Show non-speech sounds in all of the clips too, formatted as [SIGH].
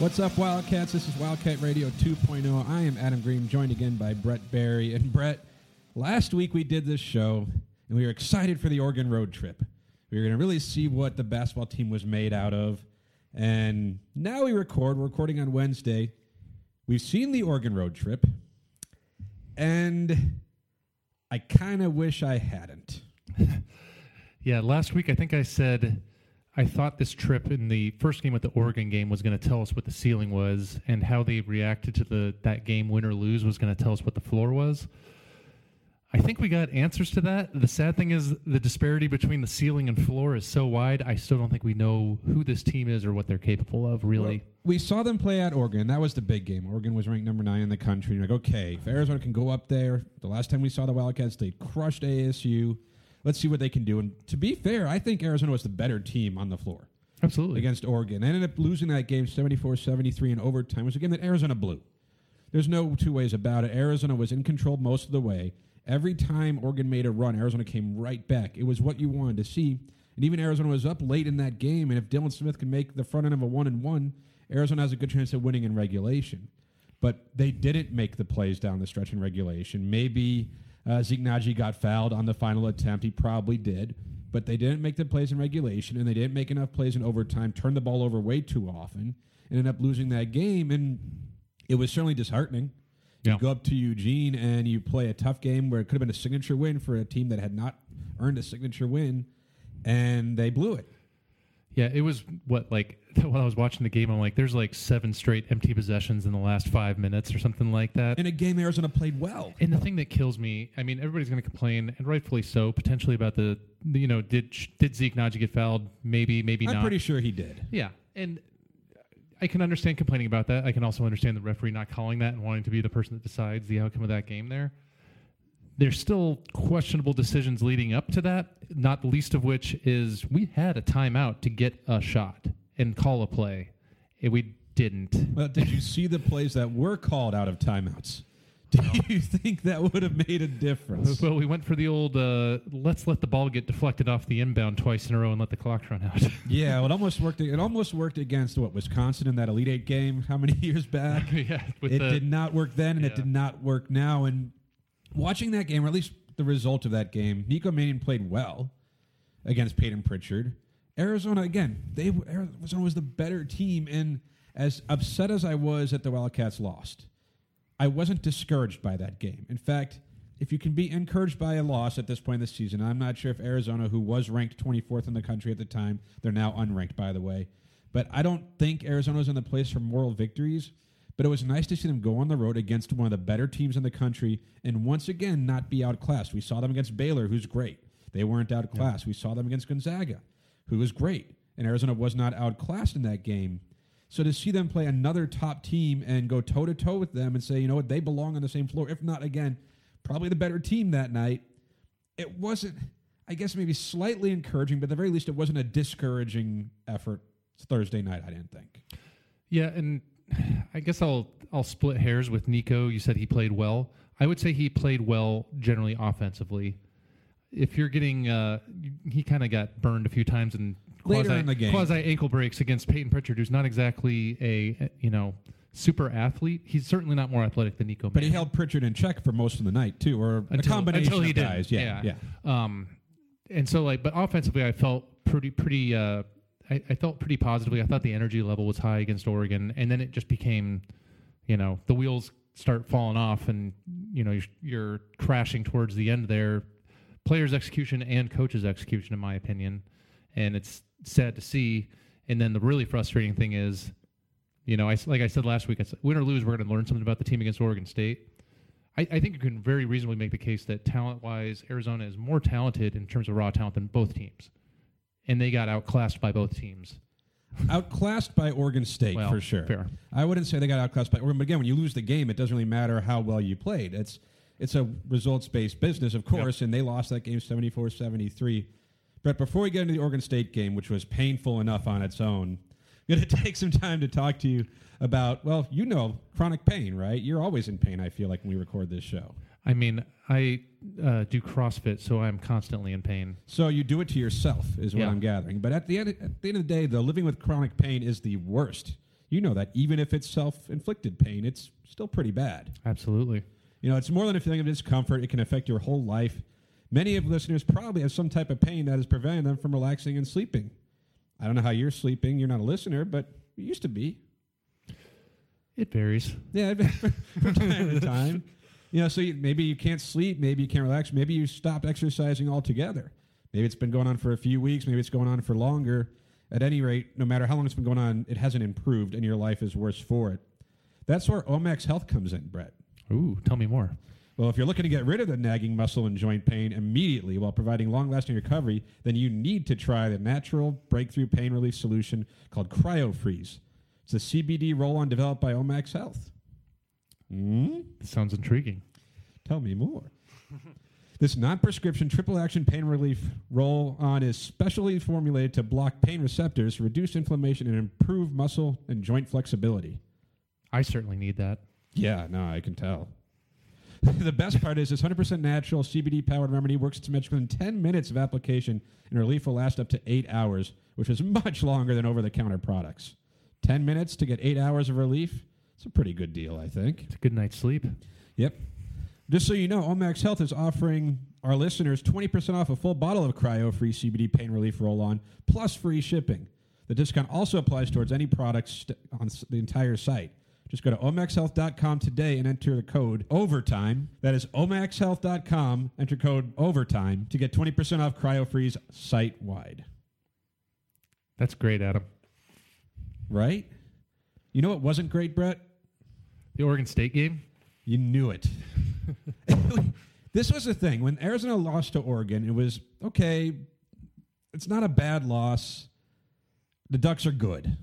What's up, Wildcats? This is Wildcat Radio 2.0. I am Adam Green, joined again by Brett Barry. And Brett, last week we did this show, and we were excited for the Oregon road trip. We were going to really see what the basketball team was made out of. And now we record. We're recording on Wednesday. We've seen the Oregon road trip, and I kind of wish I hadn't. [LAUGHS] Yeah, last week I think I said I thought this trip in the first game with the Oregon game was going to tell us what the ceiling was and how they reacted to the that game win or lose was going to tell us what the floor was. I think we got answers to that. The sad thing is the disparity between the ceiling and floor is so wide. I still don't think we know who this team is or what they're capable of. Really, we saw them play at Oregon. That was the big game. Oregon was ranked number nine in the country. You're like, okay, if Arizona can go up there, the last time we saw the Wildcats, they crushed ASU. Let's see what they can do. And to be fair, I think Arizona was the better team on the floor absolutely. against Oregon. They ended up losing that game 74 73 in overtime. It was a game that Arizona blew. There's no two ways about it. Arizona was in control most of the way. Every time Oregon made a run, Arizona came right back. It was what you wanted to see. And even Arizona was up late in that game. And if Dylan Smith can make the front end of a one and one, Arizona has a good chance of winning in regulation. But they didn't make the plays down the stretch in regulation. Maybe uh, Zeke Nnaji got fouled on the final attempt. He probably did. But they didn't make the plays in regulation, and they didn't make enough plays in overtime, turned the ball over way too often, and ended up losing that game. And it was certainly disheartening. Yeah. You go up to Eugene and you play a tough game where it could have been a signature win for a team that had not earned a signature win, and they blew it. Yeah, it was what like [LAUGHS] while I was watching the game, I'm like, there's like seven straight empty possessions in the last five minutes or something like that. In a game Arizona played well. And the thing that kills me, I mean, everybody's going to complain, and rightfully so, potentially about the, the, you know, did did Zeke Nnaji get fouled? Maybe, maybe not. I'm not. pretty sure he did. yeah, and I can understand complaining about that. I can also understand the referee not calling that and wanting to be the person that decides the outcome of that game. There, there's still questionable decisions leading up to that. Not the least of which is we had a timeout to get a shot and call a play, and we didn't. Well, did you see the plays that were called out of timeouts? [LAUGHS] Do you think that would have made a difference? Well, we went for the old uh, let's let the ball get deflected off the inbound twice in a row and let the clock run out. [LAUGHS] Yeah, it almost worked. It almost worked against what Wisconsin in that Elite Eight game. How many [LAUGHS] years back? yeah, it the, did not work then, and it did not work now. And watching that game, or at least the result of that game, Nico Mannion played well against Payton Pritchard. Arizona again, they Arizona was the better team, and as upset as I was that the Wildcats lost, I wasn't discouraged by that game. In fact, if you can be encouraged by a loss at this point in the season, I'm not sure if Arizona, who was ranked 24th in the country at the time, they're now unranked, by the way. But I don't think Arizona Arizona's in the place for moral victories. But it was nice to see them go on the road against one of the better teams in the country and once again not be outclassed. We saw them against Baylor, who's great. They weren't outclassed. We saw them against Gonzaga, who was great. And Arizona was not outclassed in that game. So to see them play another top team and go toe to toe with them and say, you know what, they belong on the same floor, if not again, probably the better team that night, it wasn't, I guess, maybe slightly encouraging, but at the very least, it wasn't a discouraging effort Thursday night, I didn't think. Yeah, and [SIGHS] I guess I'll I'll split hairs with Nico. You said he played well. I would say he played well generally offensively. If you're getting, uh, he kind of got burned a few times in Later quasi, in the game. quasi ankle breaks against Payton Pritchard, who's not exactly a you know super athlete. He's certainly not more athletic than Nico. But he held Pritchard in check for most of the night, too, or a until, combination until he of did. guys. Yeah, yeah. Um, and so like, but offensively, I felt pretty, pretty. Uh, I, I felt pretty positively. I thought the energy level was high against Oregon, and then it just became, you know, the wheels start falling off, and you know, you're, you're crashing towards the end there. Players' execution and coaches' execution, in my opinion, and it's sad to see. And then the really frustrating thing is, you know, I like I said last week, I said, win or lose, we're going to learn something about the team against Oregon State. I, I think you can very reasonably make the case that talent wise, Arizona is more talented in terms of raw talent than both teams. And they got outclassed by both teams. Outclassed by Oregon State Well, for sure. fair. I wouldn't say they got outclassed by Oregon, but again, when you lose the game, it doesn't really matter how well you played. It's it's a results based business, of course, and they lost that game 74-73. But before we get into the Oregon State game, which was painful enough on its own, I'm going [LAUGHS] to take some time to talk to you about, well, you know, chronic pain, right? You're always in pain, I feel like, when we record this show. I mean, I uh, do CrossFit, so I'm constantly in pain. So you do it to yourself, is what Yeah. I'm gathering. But at the end, at the end of the day, the living with chronic pain is the worst. You know that even if it's self-inflicted pain, it's still pretty bad. Absolutely. You know, it's more than a feeling of discomfort. It can affect your whole life. Many of listeners probably have some type of pain that is preventing them from relaxing and sleeping. I don't know how you're sleeping. You're not a listener, but you used to be. It varies. Yeah, it varies [LAUGHS] from time to time. You know, so you, maybe you can't sleep, maybe you can't relax, maybe you stopped exercising altogether. Maybe it's been going on for a few weeks, maybe it's going on for longer. At any rate, no matter how long it's been going on, it hasn't improved and your life is worse for it. That's where Omax Health comes in, Brett. Ooh, tell me more. Well, if you're looking to get rid of the nagging muscle and joint pain immediately while providing long lasting recovery, then you need to try the natural breakthrough pain relief solution called CryoFreeze. It's a CBD roll on developed by Omax Health. Hmm? This sounds intriguing. Tell me more. [LAUGHS] this non prescription triple action pain relief roll on is specially formulated to block pain receptors, reduce inflammation, and improve muscle and joint flexibility. I certainly need that. Yeah, no, I can tell. [LAUGHS] the best part is this 100% natural CBD powered remedy works its magic in 10 minutes of application, and relief will last up to eight hours, which is much longer than over the counter products. 10 minutes to get eight hours of relief? It's a pretty good deal, I think. It's a good night's sleep. Yep. Just so you know, Omax Health is offering our listeners 20% off a full bottle of CryoFreeze CBD pain relief roll on, plus free shipping. The discount also applies towards any products st- on s- the entire site. Just go to omaxhealth.com today and enter the code OVERTIME. That is omaxhealth.com. Enter code OVERTIME to get 20% off CryoFreeze site wide. That's great, Adam. Right? You know what wasn't great, Brett? The Oregon State game? You knew it. [LAUGHS] this was the thing. When Arizona lost to Oregon, it was okay, it's not a bad loss. The Ducks are good.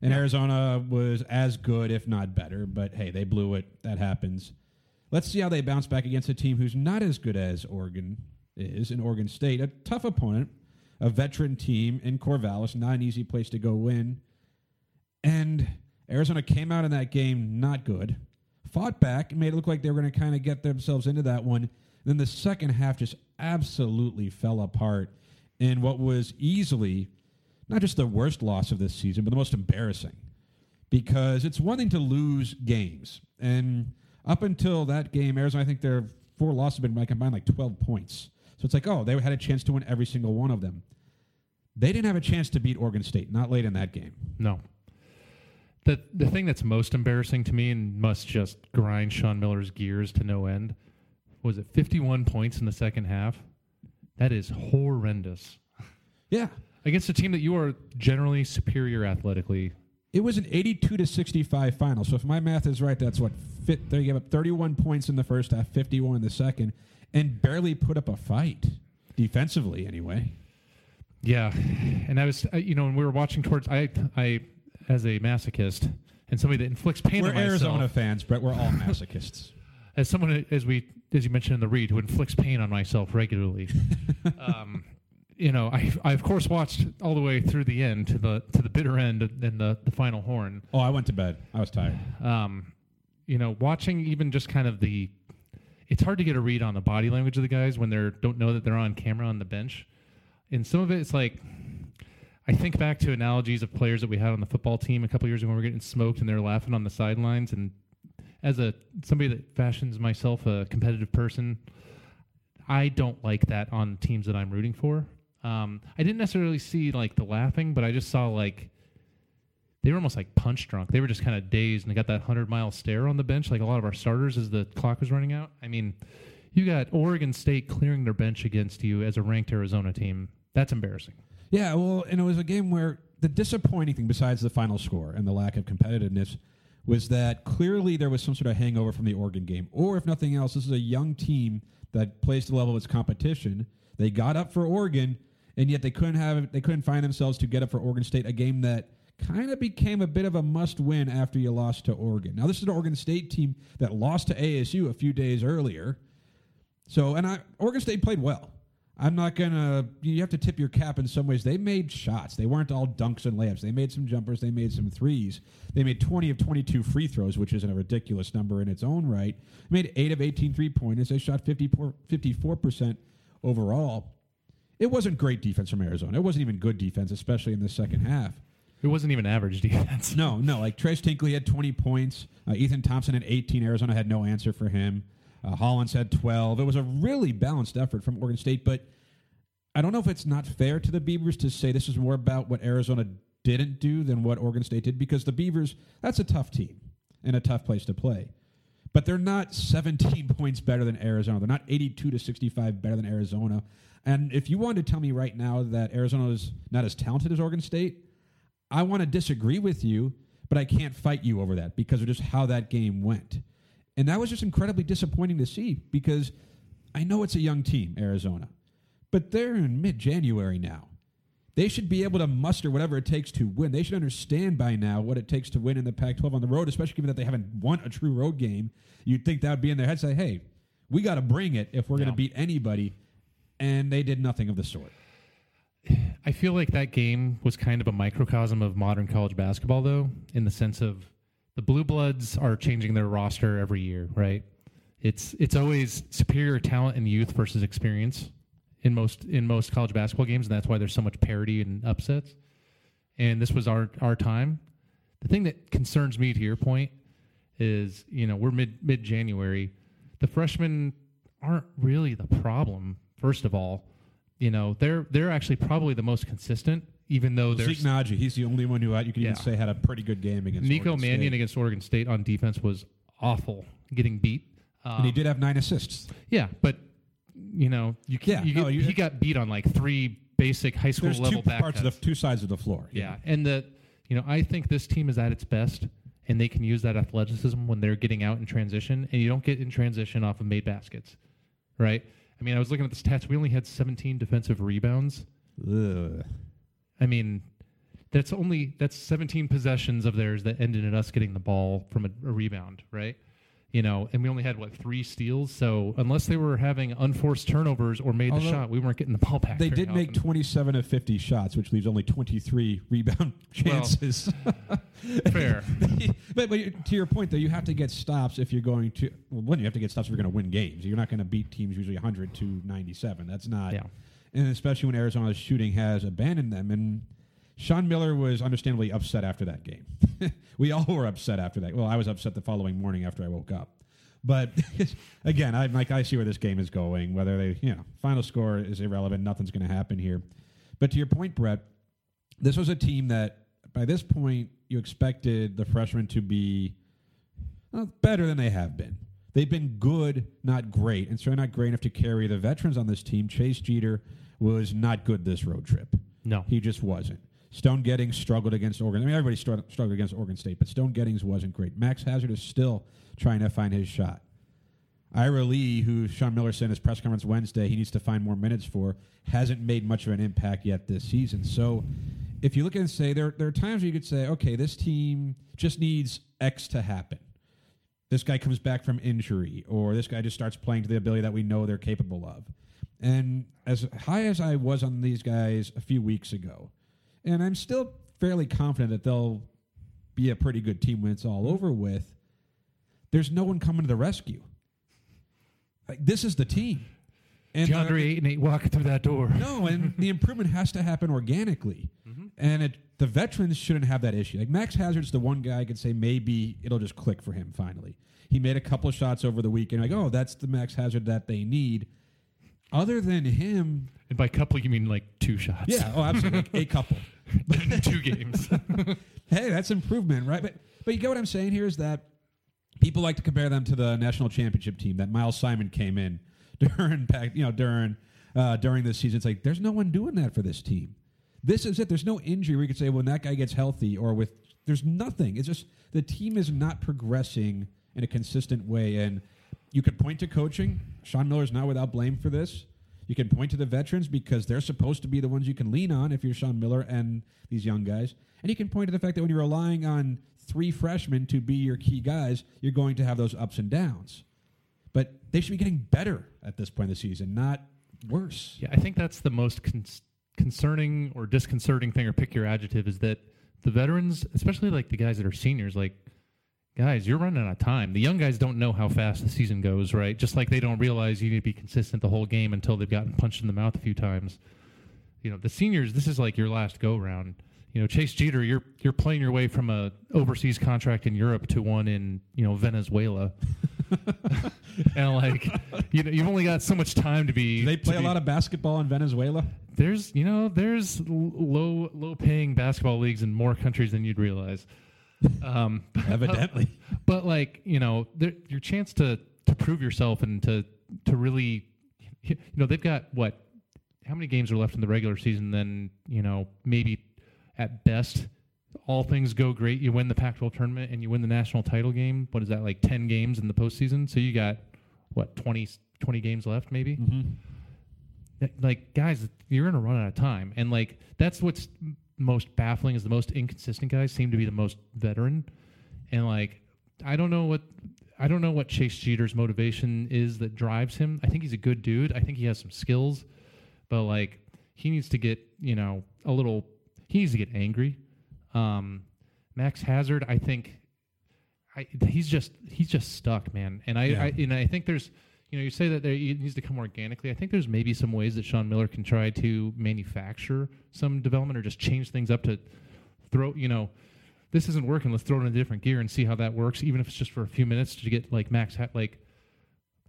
And Arizona was as good, if not better. But hey, they blew it. That happens. Let's see how they bounce back against a team who's not as good as Oregon is in Oregon State. A tough opponent, a veteran team in Corvallis, not an easy place to go win. And Arizona came out in that game not good, fought back, and made it look like they were going to kind of get themselves into that one. Then the second half just absolutely fell apart in what was easily not just the worst loss of this season, but the most embarrassing. Because it's one thing to lose games. And up until that game, Arizona, I think their four losses have been combined like 12 points. So it's like, oh, they had a chance to win every single one of them. They didn't have a chance to beat Oregon State, not late in that game. No. The the thing that's most embarrassing to me and must just grind Sean Miller's gears to no end was it 51 points in the second half. That is horrendous. Yeah. Against a team that you are generally superior athletically. It was an 82 to 65 final. So if my math is right, that's what fit. They gave up 31 points in the first half, 51 in the second, and barely put up a fight defensively. Anyway, Yeah, and I was, uh, you know, when we were watching towards, I, I, as a masochist and somebody that inflicts pain on myself. we're on myself, Arizona fans, Brett. We're all masochists. [LAUGHS] as someone as we, as you mentioned in the read, who inflicts pain on myself regularly, [LAUGHS] um, you know, I, I of course watched all the way through the end to the to the bitter end and the the final horn. oh, I went to bed. I was tired. Um, you know, watching even just kind of the, it's hard to get a read on the body language of the guys when they don't know that they're on camera on the bench, and some of it, it's like. I think back to analogies of players that we had on the football team a couple years ago when we were getting smoked and they're laughing on the sidelines. And as a somebody that fashions myself a competitive person, I don't like that on teams that I'm rooting for. Um, I didn't necessarily see like the laughing, but I just saw like they were almost like punch drunk. They were just kind of dazed and they got that hundred mile stare on the bench, like a lot of our starters as the clock was running out. I mean, you got Oregon State clearing their bench against you as a ranked Arizona team. That's embarrassing. Yeah, well, and it was a game where the disappointing thing, besides the final score and the lack of competitiveness, was that clearly there was some sort of hangover from the Oregon game, or if nothing else, this is a young team that plays to the level of its competition. They got up for Oregon, and yet they couldn't have they couldn't find themselves to get up for Oregon State, a game that kind of became a bit of a must win after you lost to Oregon. Now this is an Oregon State team that lost to ASU a few days earlier. So, and I, Oregon State played well. I'm not gonna. You have to tip your cap in some ways. They made shots. They weren't all dunks and layups. They made some jumpers. They made some threes. They made 20 of 22 free throws, which isn't a ridiculous number in its own right. They made eight of 18 three pointers. They shot 54 percent overall. It wasn't great defense from Arizona. It wasn't even good defense, especially in the second half. It wasn't even average [LAUGHS] defense. No, no. Like Tres Tinkle had 20 points. Uh, Ethan Thompson had 18. Arizona had no answer for him. Uh, Hollins had 12. It was a really balanced effort from Oregon State, but I don't know if it's not fair to the Beavers to say this is more about what Arizona didn't do than what Oregon State did because the Beavers, that's a tough team and a tough place to play. But they're not 17 [LAUGHS] points better than Arizona. They're not 82 to 65 better than Arizona. And if you wanted to tell me right now that Arizona is not as talented as Oregon State, I want to disagree with you, but I can't fight you over that because of just how that game went. And that was just incredibly disappointing to see because I know it's a young team, Arizona, but they're in mid January now. They should be able to muster whatever it takes to win. They should understand by now what it takes to win in the Pac 12 on the road, especially given that they haven't won a true road game. You'd think that would be in their head say, hey, we got to bring it if we're going to beat anybody. And they did nothing of the sort. I feel like that game was kind of a microcosm of modern college basketball, though, in the sense of the Blue Bloods are changing their roster every year, right? It's it's always superior talent and youth versus experience in most in most college basketball games, and that's why there's so much parity and upsets. And this was our our time. The thing that concerns me, to your point, is you know we're mid mid January. The freshmen aren't really the problem. First of all, you know they're they're actually probably the most consistent, even though Zeke there's Nnaji, he's the only one who uh, you can Yeah. even say had a pretty good game against Nico Oregon Mannion State. against Oregon State on defense was awful, getting beat. Um, And he did have nine assists. yeah, but you know you Yeah, can't. you no, get- he got beat on like three basic high school level two parts of the two sides of the floor. Yeah, and the you know I think this team is at its best, and they can use that athleticism when they're getting out in transition, and you don't get in transition off of made baskets, right? I mean, I was looking at the stats. We only had 17 defensive rebounds. Ugh. I mean, that's only that's 17 possessions of theirs that ended in us getting the ball from a, a rebound, right? You know, and we only had what three steals. So unless they were having unforced turnovers or made Although the shot, we weren't getting the ball back. They did make 27 of 50 shots, which leaves only 23 rebound [LAUGHS] chances. [LAUGHS] fair. [LAUGHS] but, but to your point, though, you have to get stops if you're going to. Well, one, you have to get stops if you're going to win games. You're not going to beat teams usually 100 to 97. That's not. Yeah. And especially when Arizona's shooting has abandoned them. And Sean Miller was understandably upset after that game. [LAUGHS] we all were upset after that. Well, I was upset the following morning after I woke up. But [LAUGHS] again, I like I see where this game is going. Whether they, you know, final score is irrelevant. Nothing's going to happen here. But to your point, Brett, this was a team that by this point you expected the freshmen to be well, better than they have been. They've been good, not great, and certainly not great enough to carry the veterans on this team. Chase Jeter was not good this road trip. No. He just wasn't. Stone Gettings struggled against Oregon. I mean, everybody struggled, struggled against Oregon State, but Stone Gettings wasn't great. Max Hazzard is still trying to find his shot. Ira Lee, who Sean Miller said in his press conference Wednesday he needs to find more minutes for, hasn't made much of an impact yet this season. So if you look at it and say, there, there are times where you could say, okay, this team just needs X to happen. This guy comes back from injury, or this guy just starts playing to the ability that we know they're capable of. And as high as I was on these guys a few weeks ago, and I'm still fairly confident that they'll be a pretty good team when it's all over with, there's no one coming to the rescue. Like, this is the team. And uh, DeAndre eight and eight walking through that door. no, and [LAUGHS] the improvement has to happen organically. And it, the veterans shouldn't have that issue. Like Max Hazzard's the one guy I could say maybe it'll just click for him finally. He made a couple of shots over the weekend. Like, oh, that's the Max Hazzard that they need. Other than him, And by couple, you mean like two shots. yeah, oh, absolutely, like a couple. in [LAUGHS] two games. [LAUGHS] hey, that's improvement, right? But but you get what I'm saying here is that people like to compare them to the national championship team that Miles Simon came in [LAUGHS] during you know during uh, during this season. It's like there's no one doing that for this team. This is it. There's no injury where you could say when that guy gets healthy or with there's nothing. It's just the team is not progressing in a consistent way. And you could point to coaching. Sean Miller's not without blame for this. You can point to the veterans because they're supposed to be the ones you can lean on if you're Sean Miller and these young guys. And you can point to the fact that when you're relying on three freshmen to be your key guys, you're going to have those ups and downs. But they should be getting better at this point in the season, not worse. Yeah, I think that's the most con- concerning or disconcerting thing, or pick your adjective, is that the veterans, especially like the guys that are seniors, like guys, you're running out of time. The young guys don't know how fast the season goes, right? Just like they don't realize you need to be consistent the whole game until they've gotten punched in the mouth a few times. You know, the seniors, this is like your last go round. You know, Chase Jeter, you're you're playing your way from a overseas contract in Europe to one in you know Venezuela, [LAUGHS] and like you know you've only got so much time to be. Do they play a be- lot of basketball in Venezuela? there's you know there's l- low low paying basketball leagues in more countries than you'd realize. Um, [LAUGHS] Evidently. but like you know, there, your chance to to prove yourself and to to really, you know, they've got what? How many games are left in the regular season? Then you know maybe at best. All things go great. You win the Pac-12 tournament and you win the national title game. What is that like? Ten games in the postseason. So you got what 20, 20 games left, maybe. That- like guys you're gonna run out of time and like that's what's most baffling is the most inconsistent guys seem to be the most veteran. And like i don't know what i don't know what chase jeter's motivation is that drives him. I think he's a good dude. I think he has some skills. But like he needs to get you know a little he needs to get angry. Um max hazzard i think I, he's just he's just stuck, man. And I, Yeah. I and I think there's you know you say that there it needs to come organically. I think there's maybe some ways that Sean Miller can try to manufacture some development or just change things up to throw you know this isn't working. Let's throw it in a different gear and see how that works, even if it's just for a few minutes to get like Max ha- like.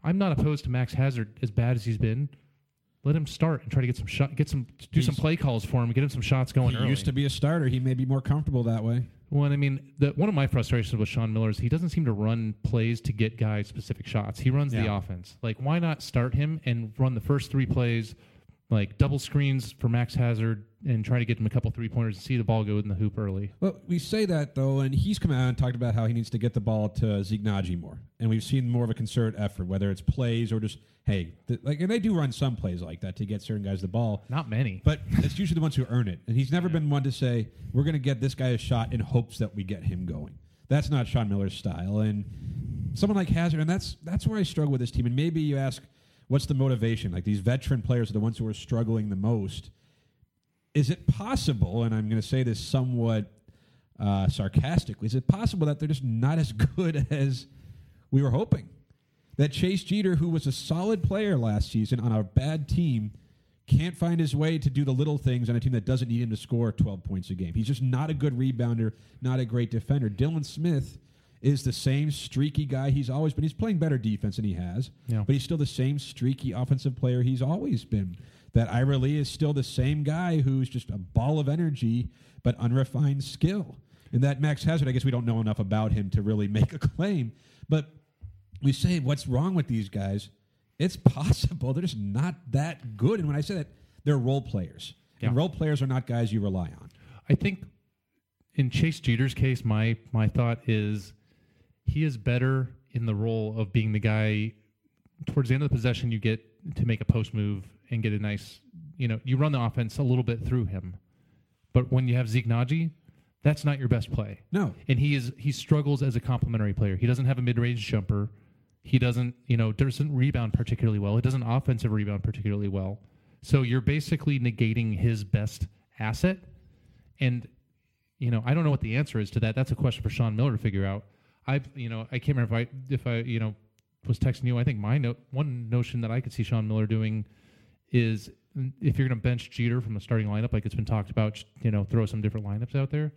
I'm not opposed to Max Hazzard as bad as he's been. Let him start and try to get some shot, get some do some play calls for him, get him some shots going. He early. used to be a starter. He may be more comfortable that way. Well, I mean, the, one of my frustrations with Sean Miller is he doesn't seem to run plays to get guys specific shots. He runs the offense. Like, why not start him and run the first three plays, like double screens for Max Hazzard, and try to get him a couple three pointers and see the ball go in the hoop early. Well, we say that though, and he's come out and talked about how he needs to get the ball to Nnaji more, and we've seen more of a concerted effort, whether it's plays or just hey, th- like and they do run some plays like that to get certain guys the ball, Not many. but it's usually the ones who earn it. And he's never been one to say we're going to get this guy a shot in hopes that we get him going. That's not Sean Miller's style, and someone like Hazzard, and that's that's where I struggle with this team. And maybe you ask, what's the motivation? Like these veteran players are the ones who are struggling the most. Is it possible? And I'm going to say this somewhat uh, sarcastically. Is it possible that they're just not as [LAUGHS] good as we were hoping? That Chase Jeter, who was a solid player last season on a bad team, can't find his way to do the little things on a team that doesn't need him to score 12 points a game. He's just not a good rebounder, not a great defender. Dylan Smith is the same streaky guy he's always been. He's playing better defense than he has, Yeah. but he's still the same streaky offensive player he's always been. That Ira Lee is still the same guy who's just a ball of energy but unrefined skill. And that Max Hazzard, I guess we don't know enough about him to really [LAUGHS] make a claim. But we say, what's wrong with these guys? It's possible. They're just not that good. And when I say that, they're role players. And role players are not guys you rely on. I think in Chase Jeter's case, my my thought is he is better in the role of being the guy towards the end of the possession you get to make a post move and get a nice you know, you run the offense a little bit through him. But when you have Zeke Nnaji, that's not your best play. No. And he is he struggles as a complementary player. He doesn't have a mid range jumper. He doesn't, you know, doesn't rebound particularly well. He doesn't offensive rebound particularly well. So you're basically negating his best asset. And, you know, I don't know what the answer is to that. That's a question for Sean Miller to figure out. I've, you know, I can't remember if I, if I, you know, was texting you. I think my note, one notion that I could see Sean Miller doing is if you're going to bench Jeter from the starting lineup, like it's been talked about, you know, throw some different lineups out there.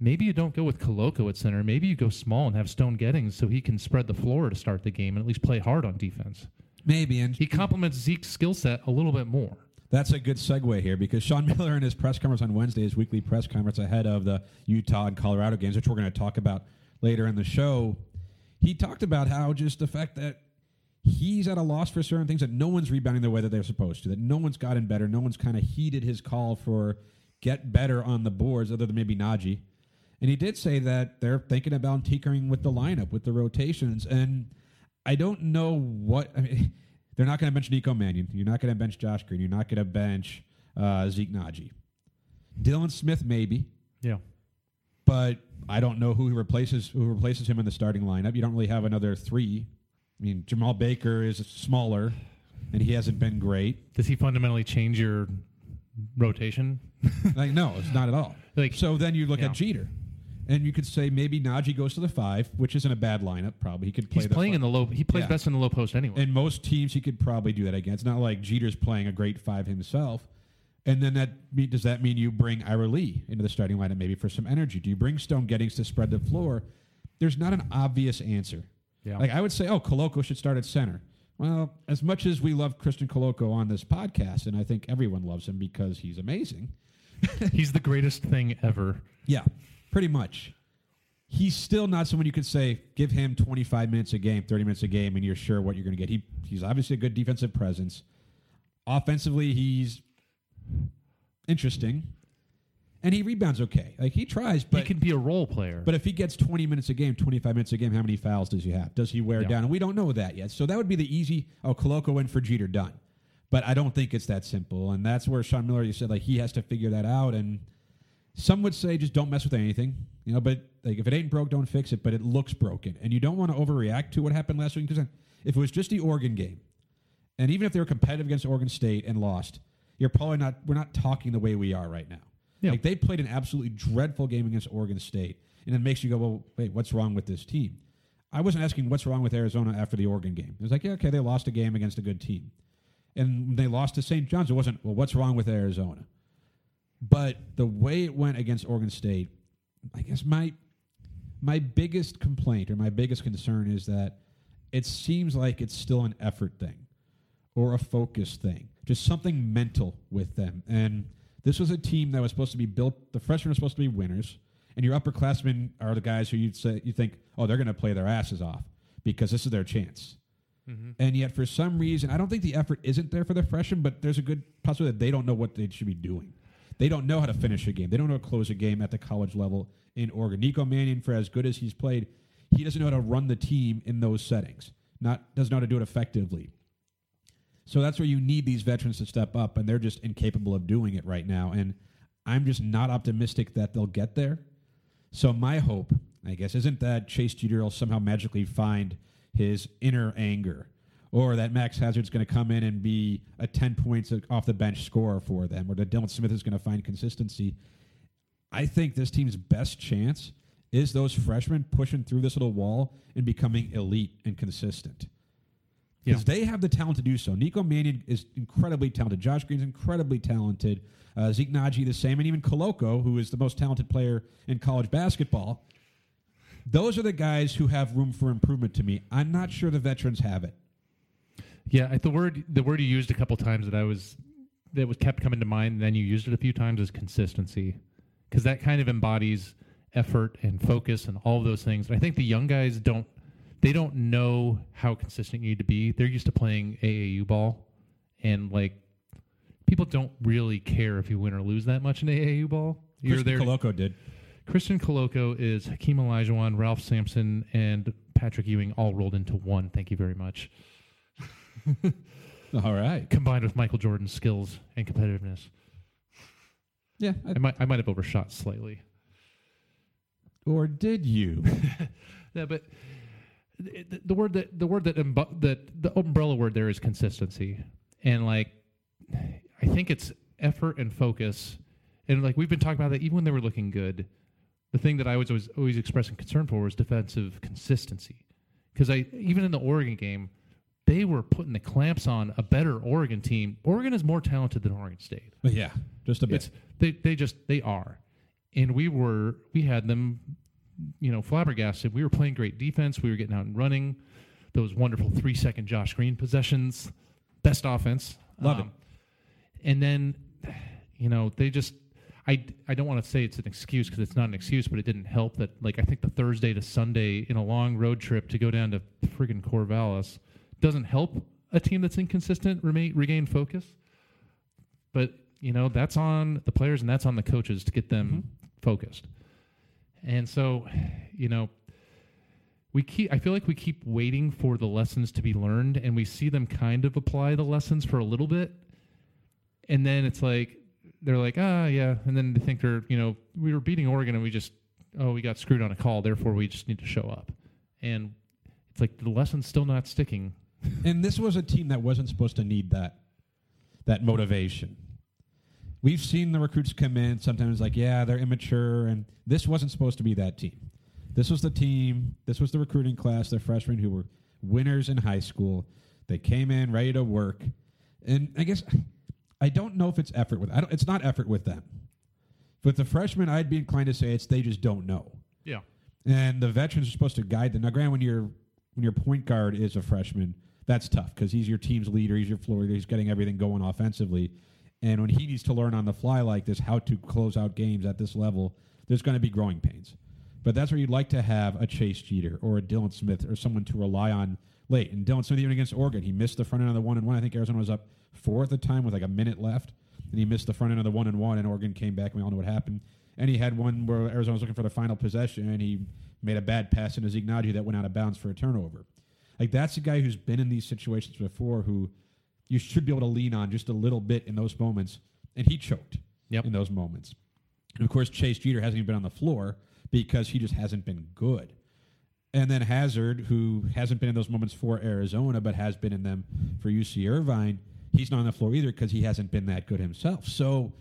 Maybe you don't go with Koloko at center. Maybe you go small and have Stone Gettings so he can spread the floor to start the game and at least play hard on defense. Maybe. And He complements Zeke's skill set a little bit more. That's a good segue here because Sean [LAUGHS] Miller in his press conference on Wednesday, his weekly press conference ahead of the Utah and Colorado games, which we're going to talk about later in the show, he talked about how just the fact that he's at a loss for certain things that no one's rebounding the way that they're supposed to, that no one's gotten better, no one's kind of heeded his call for get better on the boards other than maybe Nnaji. And he did say that they're thinking about tinkering with the lineup, with the rotations. And I don't know what. I mean, [LAUGHS] they're not going to bench Nico Mannion. You're not going to bench Josh Green. You're not going to bench uh, Zeke Nnaji. Dylan Smith, maybe. Yeah. But I don't know who replaces who replaces him in the starting lineup. You don't really have another three. I mean, Jemarl Baker is smaller, and he hasn't been great. Does he fundamentally change your rotation? [LAUGHS] like, no, it's not at all. Like- so then you look Yeah. at Jeter, and you could say maybe Nnaji goes to the five, which isn't a bad lineup. Probably he could play. He's the playing fi- in the low. He plays Yeah. best in the low post anyway. And most teams he could probably do that against. Not like Jeter's playing a great five himself. And then that does that mean you bring Ira Lee into the starting lineup maybe for some energy? Do you bring Stone Gettings to spread the floor? There's not an obvious answer. Yeah. Like I would say, oh, Koloko should start at center. Well, as much as we love Christian Koloko on this podcast, and I think everyone loves him because he's amazing. [LAUGHS] He's the greatest thing ever. Yeah, pretty much. He's still not someone you could say give him 25 minutes a game, 30 minutes a game, and you're sure what you're going to get. He he's obviously a good defensive presence. Offensively, he's interesting, and he rebounds okay. Like he tries, but he can be a role player. but if he gets 20 minutes a game, 25 minutes a game, how many fouls does he have? Does he wear Yeah. down? And we don't know that yet. So that would be the easy, oh, Koloko in for Jeter, done. But I don't think it's that simple. And that's where Sean Miller, you said, like, he has to figure that out. And some would say just don't mess with anything, you know, but like if it ain't broke, don't fix it. But it looks broken. And you don't want to overreact to what happened last week because if it was just the Oregon game, and even if they were competitive against Oregon State and lost, you're probably not, we're not talking the way we are right now. Yeah. Like they played an absolutely dreadful game against Oregon State, and it makes you go, well, wait, what's wrong with this team? I wasn't asking what's wrong with Arizona after the Oregon game. It was like, yeah, okay, they lost a game against a good team. And they lost to St. John's, it wasn't, well, what's wrong with Arizona? But the way it went against Oregon State, I guess my my biggest complaint or my biggest concern is that it seems like it's still an effort thing or a focus thing, just something mental with them. And this was a team that was supposed to be built. The freshmen are supposed to be winners, and your upperclassmen are the guys who you'd say you think, oh, they're going to play their asses off because this is their chance. Mm-hmm. And yet, for some reason, I don't think the effort isn't there for the freshmen, but there's a good possibility that they don't know what they should be doing. They don't know how to finish a game. They don't know how to close a game at the college level in Oregon. Nico Mannion, for as good as he's played, he doesn't know how to run the team in those settings. Not doesn't know how to do it effectively. So that's where you need these veterans to step up, and they're just incapable of doing it right now. And I'm just not optimistic that they'll get there. So my hope, I guess, isn't that Chase Jeter will somehow magically find his inner anger, or that Max Hazzard's going to come in and be a 10 points off the bench scorer for them, or that Dylan Smith is going to find consistency. I think this team's best chance is those freshmen pushing through this little wall and becoming elite and consistent because they have the talent to do so. Nico Mannion is incredibly talented. Josh Green's incredibly talented. Uh, Zeke Nnaji the same, and even Koloko, who is the most talented player in college basketball. Those are the guys who have room for improvement to me. I'm not sure the veterans have it. Yeah, the word the word you used a couple times that I was that was kept coming to mind. And then you used it a few times is consistency, because that kind of embodies effort and focus and all of those things. And I think the young guys don't they don't know how consistent you need to be. They're used to playing AAU ball, and like people don't really care if you win or lose that much in AAU ball. You're Christian there. Koloko did. Christian Koloko is Hakeem Olajuwon, Ralph Sampson, and Patrick Ewing all rolled into one. Thank you very much. [LAUGHS] All right. Combined with Michael Jordan's skills and competitiveness, Yeah. I might I might have overshot slightly. or did you? [LAUGHS] Yeah, but the, word that the word that umbu- that the umbrella word there is consistency, and like I think it's effort and focus, and like we've been talking about that even when they were looking good. The thing that I was always always expressing concern for was defensive consistency, because I even in the Oregon game, they were putting the clamps on a better Oregon team. Oregon is more talented than Oregon State. Yeah, just a bit. It's they they just they are, and we were we had them, you know, flabbergasted. We were playing great defense. We were getting out and running. Those wonderful three second Josh Green possessions, best offense. Love um, it. And then, you know, they just. I, I don't want to say it's an excuse because it's not an excuse, but it didn't help that like I think the Thursday to Sunday in a long road trip to go down to friggin' Corvallis doesn't help a team that's inconsistent remain regain focus. But you know that's on the players and that's on the coaches to get them mm-hmm. focused. And so, you know, we keep I feel like we keep waiting for the lessons to be learned and we see them kind of apply the lessons for a little bit. And then it's like they're like, "Ah, yeah." And then they think they're, you know, we were beating Oregon and we just oh, we got screwed on a call, therefore we just need to show up. And it's like the lesson's still not sticking. And this was a team that wasn't supposed to need that that motivation. We've seen the recruits come in sometimes like, yeah, they're immature, and this wasn't supposed to be that team. This was the team. This was the recruiting class. The freshmen who were winners in high school. They came in ready to work, and I guess I don't know if it's effort with. I don't, it's not effort with them. With the freshmen, I'd be inclined to say it's they just don't know. Yeah. And the veterans are supposed to guide them. Now, Grant, when your when your point guard is a freshman, that's tough because he's your team's leader, he's your floor leader, he's getting everything going offensively. And when he needs to learn on the fly like this how to close out games at this level, there's going to be growing pains. But that's where you'd like to have a Chase Jeter or a Dylan Smith or someone to rely on late. And Dylan Smith, even against Oregon, he missed the front end of the one and one. I think Arizona was up four at the time with like a minute left, and he missed the front end of the one and one. And Oregon came back. And we all know what happened. And he had one where Arizona was looking for the final possession, and he made a bad pass into Zeke Nnaji that went out of bounds for a turnover. Like that's a guy who's been in these situations before, who you should be able to lean on just a little bit in those moments, and he choked Yep. in those moments. And of course, Chase Jeter hasn't even been on the floor because he just hasn't been good. And then Hazzard, who hasn't been in those moments for Arizona, but has been in them for UC Irvine, he's not on the floor either because he hasn't been that good himself. So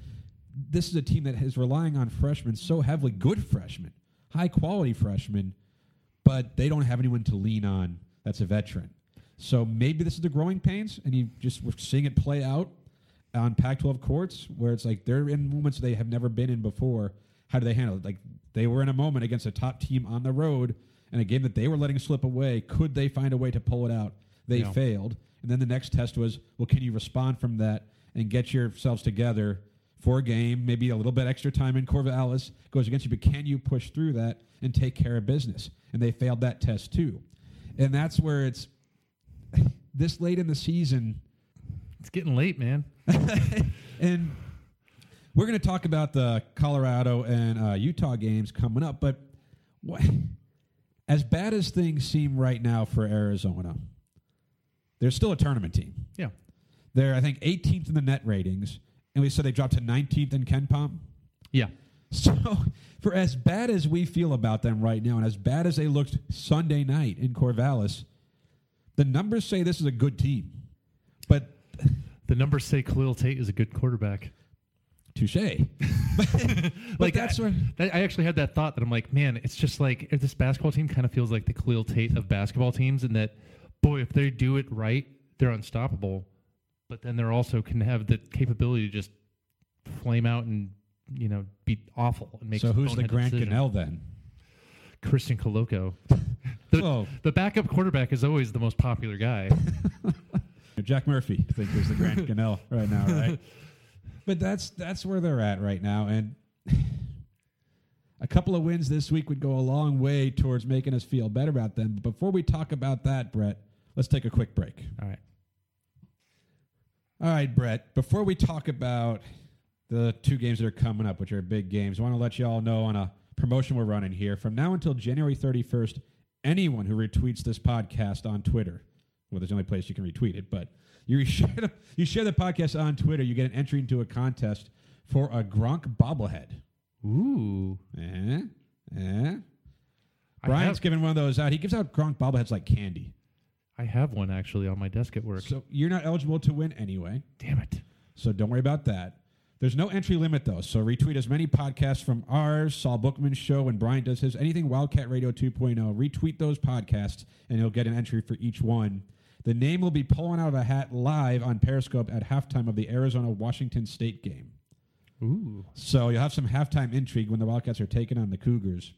this is a team that is relying on freshmen so heavily, good freshmen, high quality freshmen, but they don't have anyone to lean on that's a veteran. So maybe this is the growing pains, and you just we're seeing it play out on Pac-12 courts where it's like they're in moments they have never been in before. How do they handle it? Like they were in a moment against a top team on the road in a game that they were letting slip away. Could they find a way to pull it out? They Yeah. failed. And then the next test was, well, can you respond from that and get yourselves together for a game? Maybe a little bit extra time in Corvallis goes against you, but can you push through that and take care of business? And they failed that test too. And that's where it's [LAUGHS] this late in the season It's getting late, man. [LAUGHS] and we're going to talk about the Colorado and uh, Utah games coming up. But what, [LAUGHS] as bad as things seem right now for Arizona, they're still a tournament team. Yeah. They're, I think, 18th in the net ratings, and we said they dropped to 19th in KenPom. Yeah. So, for as bad as we feel about them right now, and as bad as they looked Sunday night in Corvallis, the numbers say this is a good team. But The numbers say Khalil Tate is a good quarterback. touche. [LAUGHS] like that's I, where that, I actually had that thought that I'm like, man, it's just like if this basketball team kind of feels like the Khalil Tate of basketball teams, and that boy, if they do it right, they're unstoppable. But then they're also can have the capability to just flame out and you know be awful and make. So who's the Grant decisions. Gunnell then? Christian Koloko. [LAUGHS] the, Oh. the backup quarterback is always the most popular guy. [LAUGHS] Jack Murphy, I think, is the Grant [LAUGHS] Gunnell right now, right? But that's that's where they're at right now, and [SIGHS] a couple of wins this week would go a long way towards making us feel better about them. But before we talk about that, Brett, let's take a quick break. All right. All right, Brett. Before we talk about the two games that are coming up, which are big games, I want to let you all know on a promotion we're running here. From now until January 31st, anyone who retweets this podcast on Twitter, well, there's the only place you can retweet it, but you [LAUGHS] share the, you share the podcast on Twitter, you get an entry into a contest for a Gronk bobblehead. Ooh. Eh? Eh? I Brian's have- giving one of those out. He gives out Gronk bobbleheads like candy. I have one actually on my desk at work. So you're not eligible to win anyway. Damn it. So don't worry about that. There's no entry limit though. So retweet as many podcasts from ours, Saul Bookman's show, and Brian does his anything Wildcat Radio 2.0. Retweet those podcasts, and you'll get an entry for each one. The name will be pulling out of a hat live on Periscope at halftime of the Arizona Washington State game. Ooh. So you'll have some halftime intrigue when the Wildcats are taking on the Cougars.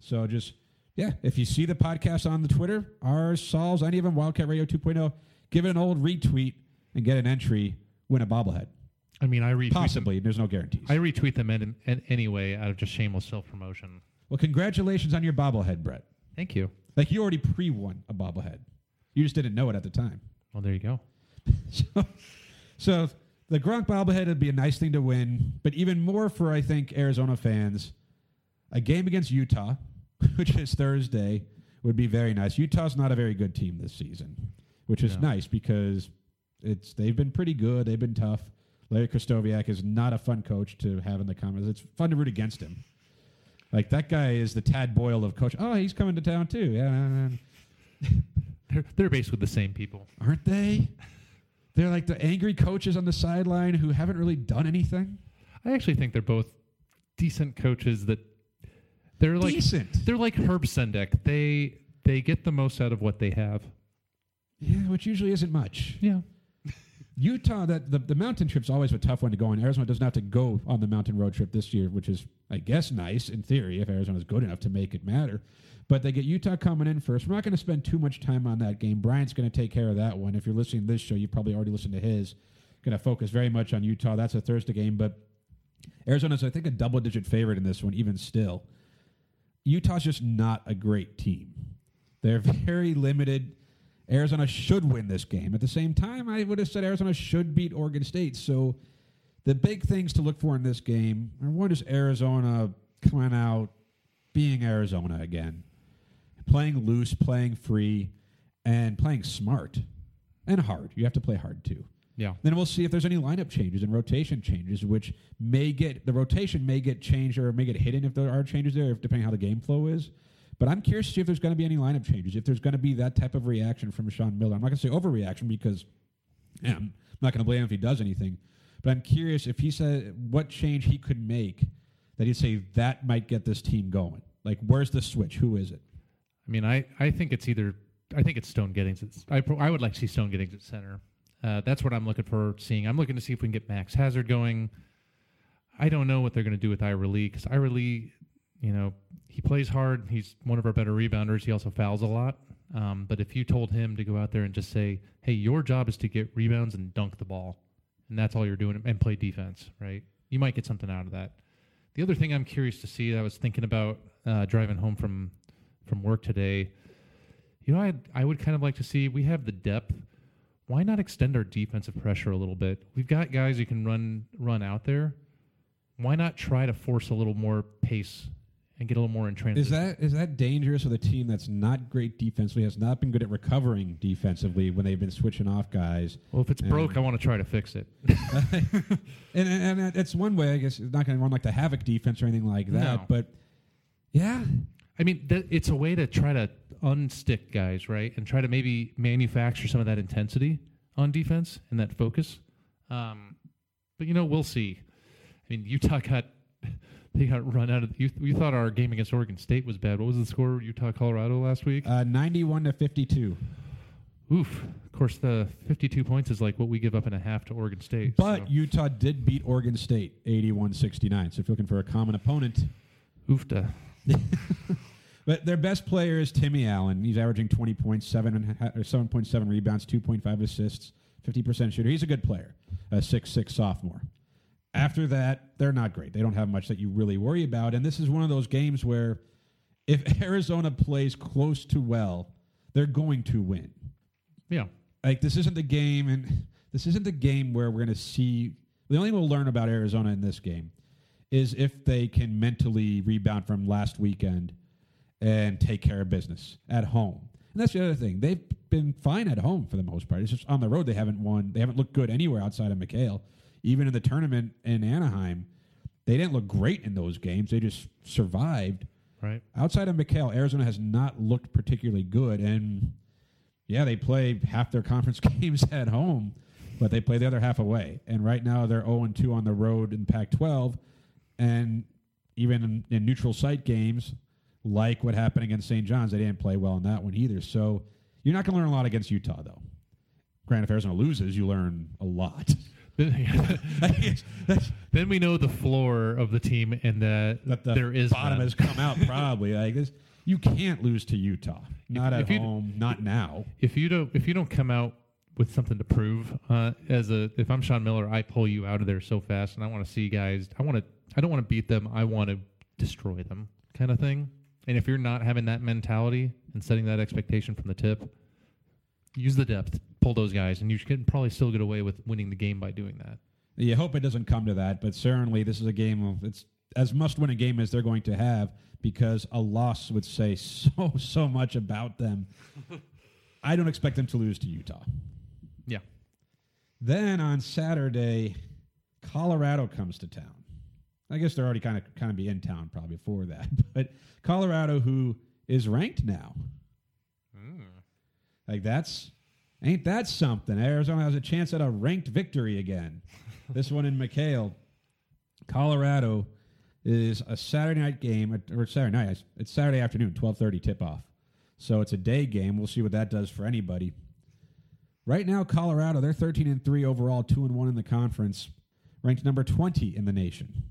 So just yeah, if you see the podcast on the Twitter, ours, Saul's, any of them, Wildcat Radio 2.0, give it an old retweet and get an entry, win a bobblehead. I mean, I retweet them. Possibly. There's no guarantees. I retweet them in, in, anyway out of just shameless self promotion. well, congratulations on your bobblehead, Brett. Thank you. Like you already pre-won a bobblehead. You just didn't know it at the time. Well, there you go. [LAUGHS] So, so the Gronk bobblehead would be a nice thing to win, but even more for I think Arizona fans. A game against Utah, [LAUGHS] which is Thursday, would be very nice. Utah's not a very good team this season, which is No. nice because it's they've been pretty good. They've been tough. Larry Krystkowiak is not a fun coach to have in the comments. It's fun to root against him. Like that guy is the Tad Boyle of coach. Oh, he's coming to town too. Yeah, [LAUGHS] They're, they're basically the same people. aren't they? They're like the angry coaches on the sideline who haven't really done anything. I actually think they're both decent coaches that they're like Decent. they're like Herb Sendek. They they get the most out of what they have. Yeah, which usually isn't much. Yeah. Utah, that the, the mountain trip's always a tough one to go on. Arizona doesn't have to go on the mountain road trip this year, which is, I guess, nice in theory if Arizona's good enough to make it matter. But they get Utah coming in first. We're not going to spend too much time on that game. Brian's going to take care of that one. If you're listening to this show, you probably already listened to his. Going to focus very much on Utah. That's a Thursday game, but Arizona's, I think, a double digit favorite in this one, even still. Utah's just not a great team. They're [LAUGHS] very limited. Arizona should win this game. At the same time, I would have said Arizona should beat Oregon State. So the big things to look for in this game are one is Arizona coming out being Arizona again, playing loose, playing free, and playing smart and hard. You have to play hard too. Yeah. Then we'll see if there's any lineup changes and rotation changes, which may get the rotation may get changed or may get hidden if there are changes there, if, depending how the game flow is. But I'm curious to see if there's going to be any lineup changes, if there's going to be that type of reaction from Sean Miller. I'm not going to say overreaction because yeah, I'm not going to blame him if he does anything. But I'm curious if he said what change he could make that he'd say that might get this team going. Like, where's the switch? Who is it? I mean, I, I think it's either I think it's Stone Gettings. I I would like to see Stone Gettings at center. Uh, that's what I'm looking for seeing. I'm looking to see if we can get Max Hazzard going. I don't know what they're going to do with Ira Lee because Ira Lee, you know, he plays hard. He's one of our better rebounders. He also fouls a lot. Um, but if you told him to go out there and just say, "Hey, your job is to get rebounds and dunk the ball," and that's all you're doing, and play defense, right? You might get something out of that. The other thing I'm curious to see, I was thinking about uh, driving home from from work today. You know, I I would kind of like to see we have the depth. Why not extend our defensive pressure a little bit? We've got guys who can run run out there. Why not try to force a little more pace and get a little more in transition? Is that is that dangerous with a team that's not great defensively, has not been good at recovering defensively when they've been switching off guys? well, if it's broke, I want to try to fix it. [LAUGHS] And, and, and it's one way, I guess. It's not going to run like the havoc defense or anything like that. No. But yeah, I mean, th- it's a way to try to unstick guys, right, and try to maybe manufacture some of that intensity on defense and that focus. Um, but you know, we'll see. I mean, Utah got they got run out of. You, you thought our game against Oregon State was bad. What was the score? Utah Colorado last week. uh, ninety-one to fifty-two. Oof. Of course, the 52 points is like what we give up in a half to Oregon State. But so. Utah did beat Oregon State 81-69. So if you're looking for a common opponent, oofta. [LAUGHS] but their best player is Timmy Allen. He's averaging twenty point seven and ha- or seven point seven rebounds, two point five assists, fifty percent shooter. He's a good player, a six six sophomore. After that, they're not great. They don't have much that you really worry about. And this is one of those games where if [LAUGHS] Arizona plays close to well, they're going to win. Yeah. Like this isn't the game, and [LAUGHS] this isn't the game where we're going to see. The only thing we'll learn about Arizona in this game is if they can mentally rebound from last weekend and take care of business at home. And that's the other thing. They've been fine at home for the most part. It's just on the road they haven't won. They haven't looked good anywhere outside of McKale. Even in the tournament in Anaheim, they didn't look great in those games. They just survived. Right. Outside of McKale, Arizona has not looked particularly good. And yeah, they play half their [LAUGHS] conference games at home, but they play the other half away. And right now they're 0 2 on the road in Pac 12. And even in, in neutral site games, like what happened against St. John's, they didn't play well in that one either. So you're not going to learn a lot against Utah, though. Granted, if Arizona loses, you learn a lot. [LAUGHS] [LAUGHS] Then we know the floor of the team and that, that the there is bottom none. has come out probably. [LAUGHS] Like this, you can't lose to Utah. Not if at you- home. Not now. if you don't if you don't come out with something to prove uh, as a if I'm Sean Miller, I pull you out of there so fast, and I want to see guys. I want to. I don't want to beat them. I want to destroy them, kind of thing. And if you're not having that mentality and setting that expectation from the tip, use the depth, pull those guys, and you can probably still get away with winning the game by doing that. You hope it doesn't come to that, but certainly this is a game of it's as must win a game as they're going to have because a loss would say [LAUGHS] so so much about them. [LAUGHS] I don't expect them to lose to Utah. Yeah. Then on Saturday, Colorado comes to town. I guess they're already kind of kind of be in town probably before that, [LAUGHS] but Colorado, who is ranked now, like that's ain't that something? Arizona has a chance at a ranked victory again. [LAUGHS] this one in McKale, Colorado is a Saturday night game or Saturday night. It's Saturday afternoon, twelve thirty tip off. So it's a day game. We'll see what that does for anybody. Right now, Colorado they're thirteen and three overall, two and one in the conference, ranked number twenty in the nation.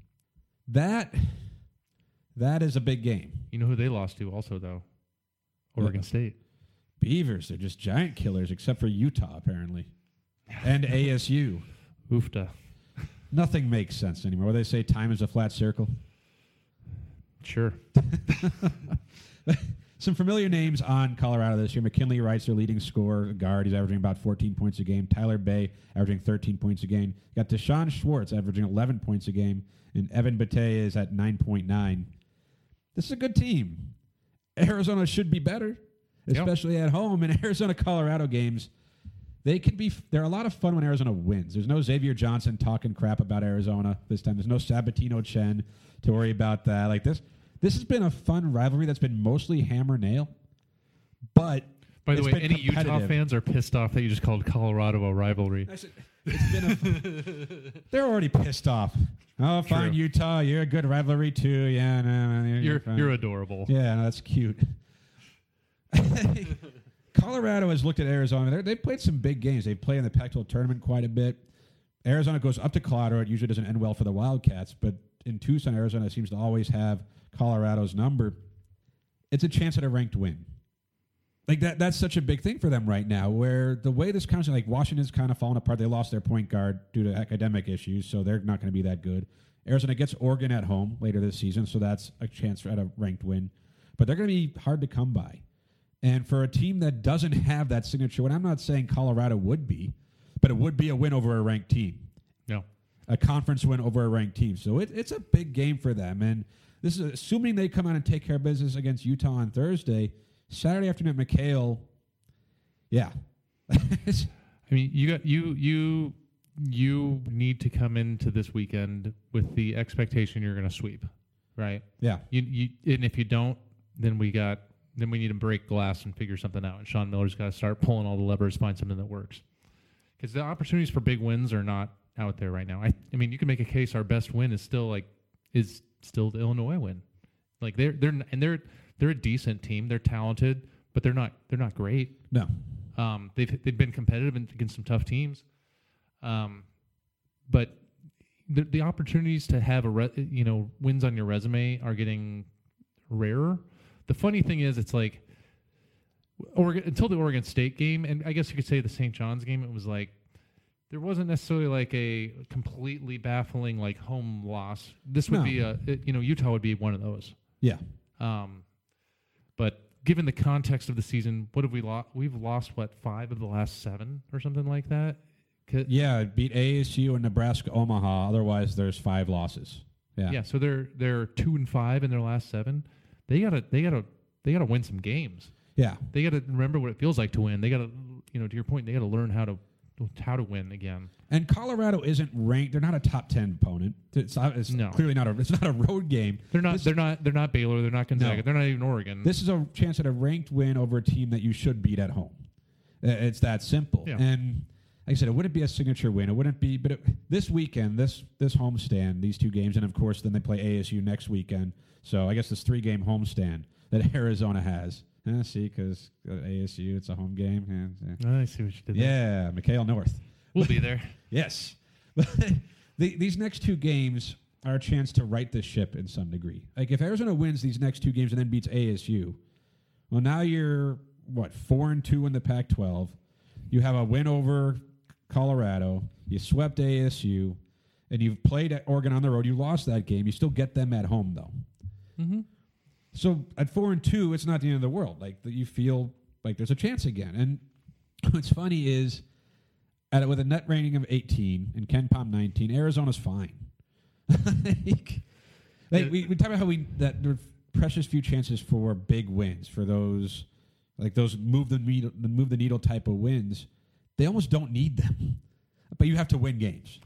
That that is a big game. You know who they lost to also though? Oregon Uh-oh. State. Beavers, they're just giant killers, except for Utah apparently, and [LAUGHS] ASU. Oofta. Nothing makes sense anymore. What do they say time is a flat circle. Sure. [LAUGHS] Some familiar names on Colorado this year. McKinley Wright's their leading scorer, guard. He's averaging about 14 points a game. Tyler Bey averaging 13 points a game. Got D'Shawn Schwartz averaging 11 points a game. And Evan Bate is at 9.9. This is a good team. Arizona should be better, Yep. especially at home. in [LAUGHS] Arizona Colorado games, they can be. They're a lot of fun when Arizona wins. There's no Xavier Johnson talking crap about Arizona this time. There's no Sabatino Chen to worry about that. Like this, this has been a fun rivalry that's been mostly hammer nail. But By the way, any Utah fans are pissed off that you just called Colorado a rivalry. Said, it's been a, [LAUGHS] they're already pissed off. Oh, fine, True. Utah. You're a good rivalry too. Yeah, no, no, you're, You're you're adorable. Yeah, no, that's cute. [LAUGHS] Colorado has looked at Arizona. They're, they've played some big games. They play in the Pac-12 tournament quite a bit. Arizona goes up to Colorado. It usually doesn't end well for the Wildcats, but in Tucson, Arizona seems to always have Colorado's number. It's a chance at a ranked win. Like that, that's such a big thing for them right now. Where the way this comes, like Washington's kind of fallen apart. They lost their point guard due to academic issues, so they're not going to be that good. Arizona gets Oregon at home later this season, so that's a chance at a ranked win. But they're going to be hard to come by. And for a team that doesn't have that signature win, I'm not saying Colorado would be, but it would be a win over a ranked team No. a conference win over a ranked team. So it, it's a big game for them. And this is assuming they come out and take care of business against Utah on Thursday. Saturday afternoon at McKale. Yeah. [LAUGHS] I mean, you got you you you need to come into this weekend with the expectation you're going to sweep, right? yeah. You you and if you don't, then we got then we need to break glass and figure something out. And Sean Miller's got to start pulling all the levers, find something that works. Because the opportunities for big wins are not out there right now. I I mean, you can make a case our best win is still like is still the Illinois win. Like they're they're and they're they're a decent team. They're talented, but they're not they're not great. No. Um, they've they've been competitive against some tough teams, um, but the the opportunities to have a re, you know wins on your resume are getting rarer. The funny thing is, it's like Oregon until the Oregon State game, and I guess you could say the St. John's game. It was like there wasn't necessarily like a completely baffling like home loss. This would No. be a it- you know Utah would be one of those. Yeah. Um, but given the context of the season, what have we lost? We've lost what five of the last seven or something like that. Yeah. it Beat ASU and Nebraska Omaha. Otherwise, there's five losses. Yeah. yeah. So they're they're two and five in their last seven. They gotta they gotta they gotta win some games. Yeah. They gotta remember what it feels like to win. They gotta you know to your point. They gotta learn how to how to win again. And Colorado isn't ranked. They're not a top ten opponent. It's, not- it's No. clearly not a. It's not a road game. They're not This- they're not they're not Baylor. They're not Gonzaga. No. They're not even Oregon. This is a chance at a ranked win over a team that you should beat at home. It's that simple. Yeah. And like I said, it wouldn't be a signature win. It wouldn't be, but it, this weekend, this this homestand, these two games, and of course, then they play ASU next weekend. So I guess this three game homestand that [LAUGHS] Arizona has. Eh, see, because ASU, it's a home game. Eh, eh. I see what you did. there. Yeah, McKale North. we'll be there. [LAUGHS] Yes. [LAUGHS] the, these next two games are a chance to right the ship in some degree. Like if Arizona wins these next two games and then beats ASU, well, now you're what four and two in the Pac-12. You have a win over Colorado. You swept ASU, and you've played at Oregon on the road. You lost that game. You still get them at home though. Mm-hmm. So at four and two, it's not the end of the world. Like you feel like there's a chance again. And [LAUGHS] what's funny is, at with a net rating of 18 and KenPom 19, Arizona's fine. [LAUGHS] Like, Like we, we talk about how we that there are precious few chances for big wins for those like those move the needle move the needle type of wins. They almost don't need them, but you have to win games.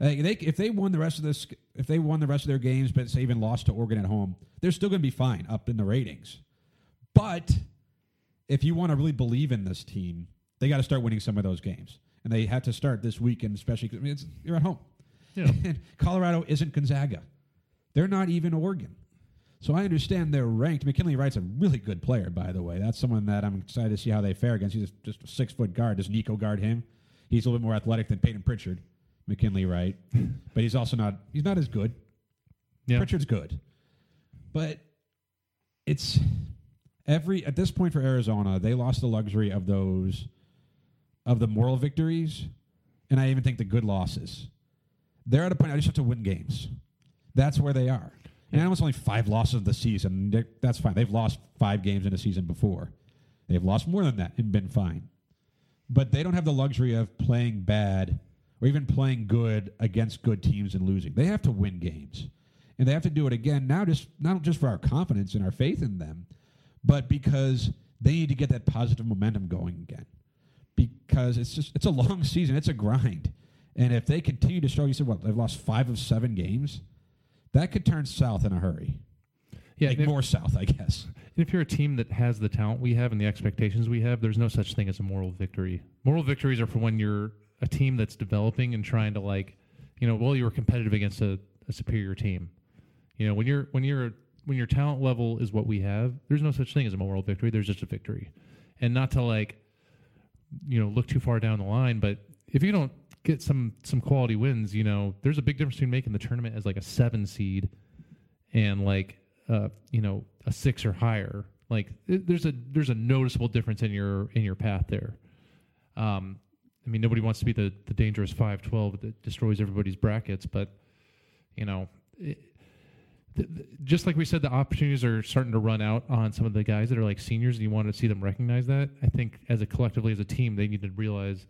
Like they, if they won the rest of this, if they won the rest of their games, but say even lost to Oregon at home, they're still going to be fine up in the ratings. But if you want to really believe in this team, they got to start winning some of those games, and they had to start this weekend, especially because I mean, you're at home. Yeah. [LAUGHS] and Colorado isn't Gonzaga. They're not even Oregon. So I understand they're ranked. McKinley Wright's a really good player, by the way. That's someone that I'm excited to see how they fare against. He's just a six foot guard. Does Nico guard him? He's a little bit more athletic than Payton Pritchard, McKinley Wright, [LAUGHS] but he's also not. He's not as good. Yeah. Pritchard's good, but it's every at this point for Arizona, they lost the luxury of those of the moral victories, and I even think the good losses. They're at a point I just have to win games. That's where they are. And I know it's only five losses of the season. They're- That's fine. They've lost five games in a season before. They've lost more than that and been fine. But they don't have the luxury of playing bad or even playing good against good teams and losing. They have to win games. And they have to do it again now just not just for our confidence and our faith in them, but because they need to get that positive momentum going again. Because it's just it's a long season, it's a grind. And if they continue to struggle, you said what, they've lost five of seven games? That could turn south in a hurry. Yeah, like if- more south, I guess. And if you're a team that has the talent we have and the expectations we have, there's no such thing as a moral victory. Moral victories are for when you're a team that's developing and trying to like, you know, well, you were competitive against a, a superior team. You know, when you're when you're when your talent level is what we have, there's no such thing as a moral victory. There's just a victory, and not to like, you know, look too far down the line. But if you don't get some some quality wins, you know, there's a big difference between making the tournament as like a seven seed and like uh, you know a six or higher like it, there's a there's a noticeable difference in your in your path there um i mean nobody wants to be the the dangerous 512 that destroys everybody's brackets but you know it, th- th- just like we said the opportunities are starting to run out on some of the guys that are like seniors and you want to see them recognize that i think as a collectively as a team they need to realize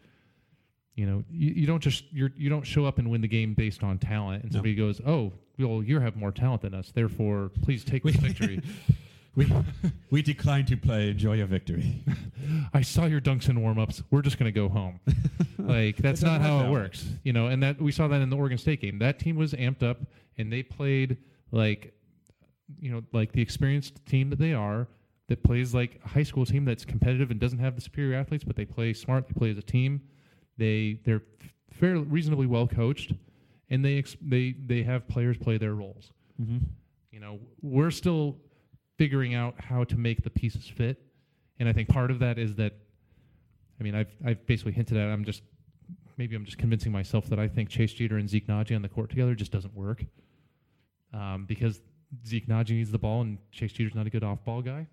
you know you, you don't just you're you don't show up and win the game based on talent and No. somebody goes oh well you have more talent than us therefore please take this victory [LAUGHS] We [LAUGHS] we decline to play. Enjoy your victory. [LAUGHS] I saw your dunks and warm ups. We're just going to go home. [LAUGHS] like that's doesn't how it works, you know. And that we saw that in the Oregon State game. That team was amped up and they played like, you know, like the experienced team that they are. That plays like a high school team that's competitive and doesn't have the superior athletes, but they play smart. They play as a team. They they're fairly reasonably well coached, and they ex- they they have players play their roles. Mm-hmm. You know, we're still figuring out how to make the pieces fit. And I think part of that is that I mean, I've I've basically hinted at I'm just maybe I'm just convincing myself that I think Chase Jeter and Zeke Nnaji on the court together just doesn't work. Um, because Zeke Nnaji needs the ball and Chase Jeter's not a good off ball guy.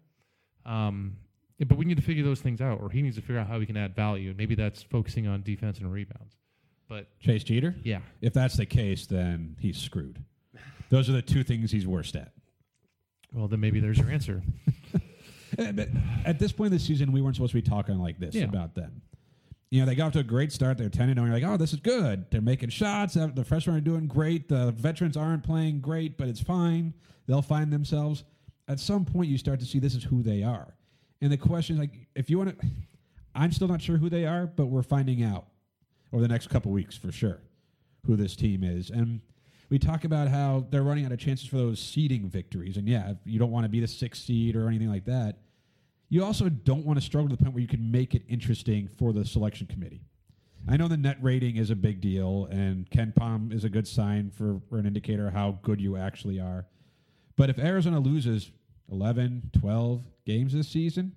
Um, but we need to figure those things out, or he needs to figure out how he can add value. Maybe that's focusing on defense and rebounds. But Chase Jeter. yeah, If that's the case, then he's screwed. Those are the two things he's worst at. Well then maybe there's your answer. Uh, [LAUGHS] But at this point in the season, we weren't supposed to be talking like this Yeah. about them. You know, they got off to a great start. They're 10 and 0. You're like, oh, this is good. They're making shots. Uh, The freshmen are doing great. The veterans aren't playing great, but it's fine. They'll find themselves. At some point, you start to see this is who they are. And the question is, like, if you want to, I'm still not sure who they are, but we're finding out over the next couple weeks for sure who this team is. And we talk about how they're running out of chances for those seeding victories. And yeah, if you don't want to be the sixth seed or anything like that. You also don't want to struggle to the point where you can make it interesting for the selection committee. I know the net rating is a big deal, and KenPom is a good sign for, for an indicator of how good you actually are. But if Arizona loses 11, 12 games this season,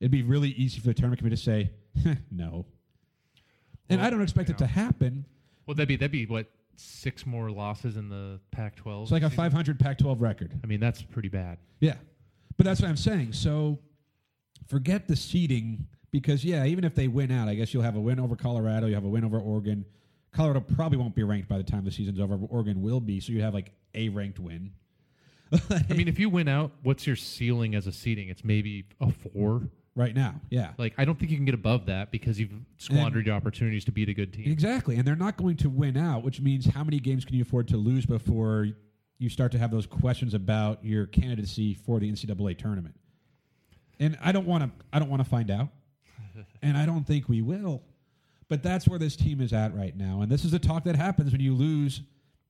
it'd be really easy for the tournament committee to say, [LAUGHS] no. And Well, I don't expect it to happen. Well, that'd be that'd be what six more losses in the Pac-12. It's like a season? 500 Pac 12 record. I mean, that's pretty bad. Yeah. But that's what I'm saying. So forget the seeding because, yeah, even if they win out, I guess you'll have a win over Colorado, you have a win over Oregon. Colorado probably won't be ranked by the time the season's over. but Oregon will be, so you have like a ranked win. [LAUGHS] I mean, if you win out, what's your ceiling as a seeding? It's maybe a four. Right now. Yeah. Like, I don't think you can get above that because you've squandered your opportunities to beat a good team. Exactly. And they're not going to win out, which means how many games can you afford to lose before you start to have those questions about your candidacy for the NCAA tournament. And I don't want to. I don't want to find out, [LAUGHS] and I don't think we will. But that's where this team is at right now, and this is the talk that happens when you lose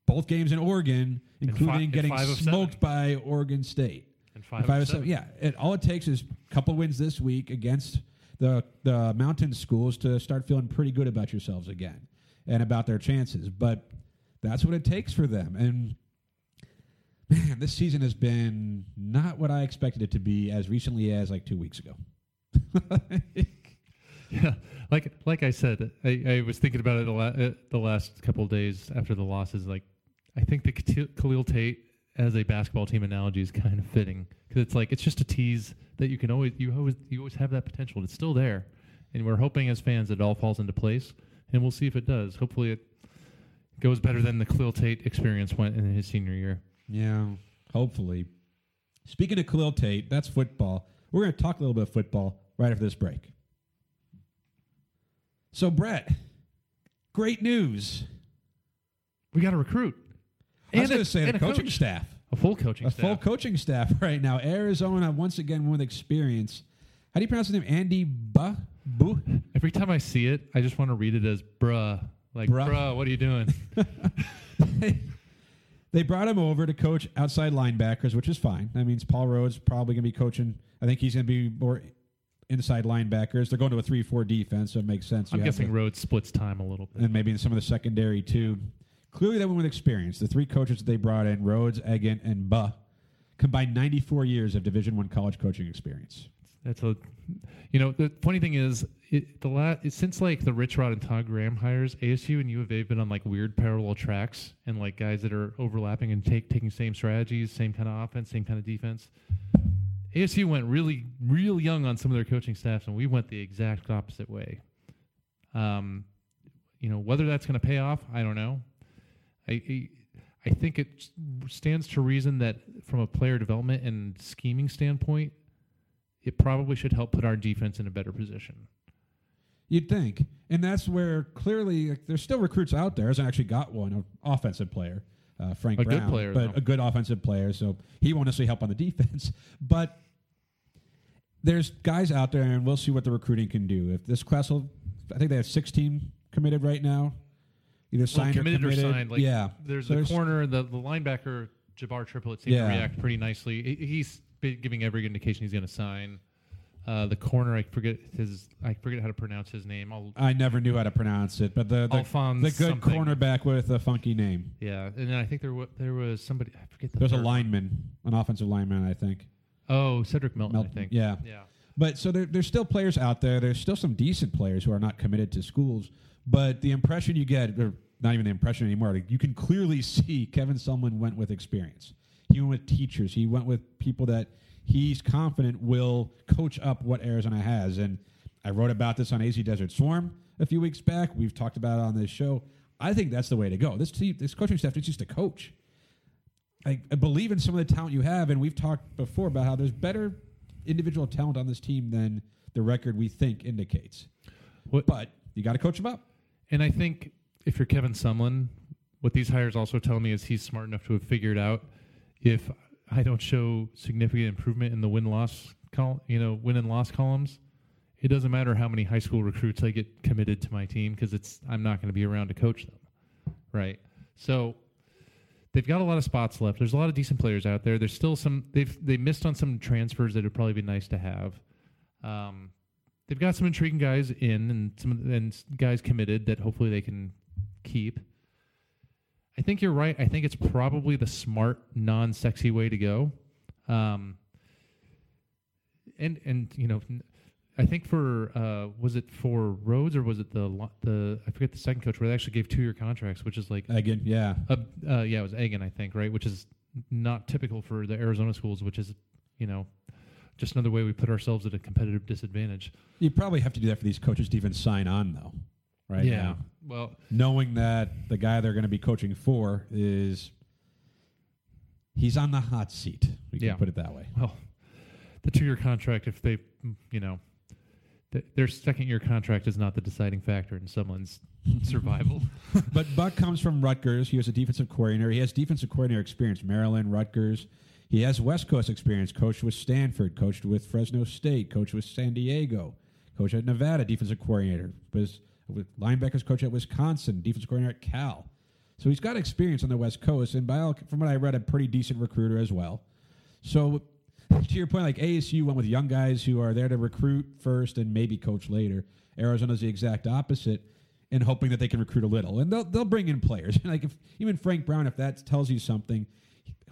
both games in Oregon, And including fi- and getting five of seven. smoked by Oregon State. Five, I of was seven. yeah, it, all it takes is a couple wins this week against the the mountain schools to start feeling pretty good about yourselves again and about their chances. But that's what it takes for them. And man, this season has been not what I expected it to be as recently as like two weeks ago. [LAUGHS] Yeah, like like I said, I, I was thinking about it the, la- uh, the last couple of days after the losses. Like, I think the Khalil Tate as a basketball team analogy is kind of fitting because it's like it's just a tease that you can always you always you always have that potential. It's still there, and we're hoping as fans that it all falls into place, and we'll see if it does. Hopefully, it goes better than the Khalil Tate experience went in his senior year. Yeah, hopefully. Speaking of Khalil Tate, that's football. We're going to talk a little bit of football right after this break. So, Brett, great news. We got a recruit. I was And a- going to say and the a coaching coach. staff. A full coaching A staff. full coaching staff [LAUGHS] right now. Arizona, once again, with experience. How do you pronounce his name? Andy Bu? Bu? Every time I see it, I just want to read it as bruh. Like, Bruh. bruh, what are you doing? [LAUGHS] they brought him over to coach outside linebackers, which is fine. That means Paul Rhoads probably going to be coaching. I think he's going to be more inside linebackers. They're going to a 3 4 defense, so it makes sense. I'm guessing to- Rhoads splits time a little bit. and maybe in some of the secondary too. Clearly, they went with experience. The three coaches that they brought in, Rhoads, Egan, and Buh, combined 94 years of Division One college coaching experience. That's a, you know, the funny thing is, it, the la- it, since like the Rich Rod and Todd Graham hires, ASU and U of A have been on like weird parallel tracks and like guys that are overlapping and take taking same strategies, same kind of offense, same kind of defense. ASU went really, real young on some of their coaching staffs, and we went the exact opposite way. Um, you know, whether that's going to pay off, I don't know. I, I I think it stands to reason that from a player development and scheming standpoint, it probably should help put our defense in a better position. You'd think, and that's where clearly like, there's still recruits out there. Hasn't actually got one, an offensive player, uh, Frank A good Brown, player, but though. a good offensive player. So he won't necessarily help on the defense, [LAUGHS] but there's guys out there, and we'll see what the recruiting can do. If this class will, I think they have 16 committed right now, either Well, signed committed or or signed. Like, yeah, There's So the corner, the, the linebacker, Jabbar Triplett seemed Yeah. to react pretty nicely. He's giving every indication he's going to sign. Uh, the corner, I forget his, I forget how to pronounce his name. I'll, I never knew how to pronounce it, but the the, the good something. cornerback with a funky name. yeah, and then I think there was there was somebody. I forget the. There's a lineman, an offensive lineman, I think. Oh, Cedric Milton, Melton, I think. yeah. yeah. But so there, there's still players out there. There's still some decent players who are not committed to schools. But the impression you get, or not even the impression anymore, like you can clearly [LAUGHS] see Kevin Sumlin went with experience. He went with teachers. He went with people that he's confident will coach up what Arizona has. And I wrote about this on AZ Desert Swarm a few weeks back. We've talked about it on this show. I think that's the way to go. This team, this coaching staff is just a coach. I, I believe in some of the talent you have, and we've talked before about how there's better individual talent on this team than the record we think indicates. What, But you got to coach them up. And I think if you're Kevin Sumlin, what these hires also tell me is he's smart enough to have figured out if I don't show significant improvement in the win loss col- you know, win and loss columns, it doesn't matter how many high school recruits I get committed to my team because it's I'm not going to be around to coach them. Right. So they've got a lot of spots left. There's a lot of decent players out there. There's still some they've they missed on some transfers that would probably be nice to have. Um, they've got some intriguing guys in and some and guys committed that hopefully they can keep. I think you're right. I think it's probably the smart, non-sexy way to go. Um, and and you know, I think for uh, was it for Rhoads or was it the the I forget the second coach where they actually gave two-year contracts, which is like Again, yeah. uh, uh, yeah, it was Egan, I think, right? Which is not typical for the Arizona schools, which is, you know, just another way we put ourselves at a competitive disadvantage. You probably have to do that for these coaches to even sign on, though, right? now. Well, Knowing that the guy they're going to be coaching for is. He's on the hot seat. We can Yeah. put it that way. well, the two-year contract, if they, you know, th- their second year contract is not the deciding factor in someone's [LAUGHS] survival. But Buck comes from Rutgers. He was a defensive coordinator. He has defensive coordinator experience, Maryland, Rutgers. He has West Coast experience, coached with Stanford, coached with Fresno State, coached with San Diego, coached at Nevada, defensive coordinator, was with linebackers coach at Wisconsin, defensive coordinator at Cal. So he's got experience on the West Coast, and by all, from what I read, a pretty decent recruiter as well. So to your point, like ASU went with young guys who are there to recruit first and maybe coach later. Arizona's the exact opposite, and hoping that they can recruit a little, and they'll they'll bring in players. [LAUGHS] like if even Frank Brown, if that tells you something,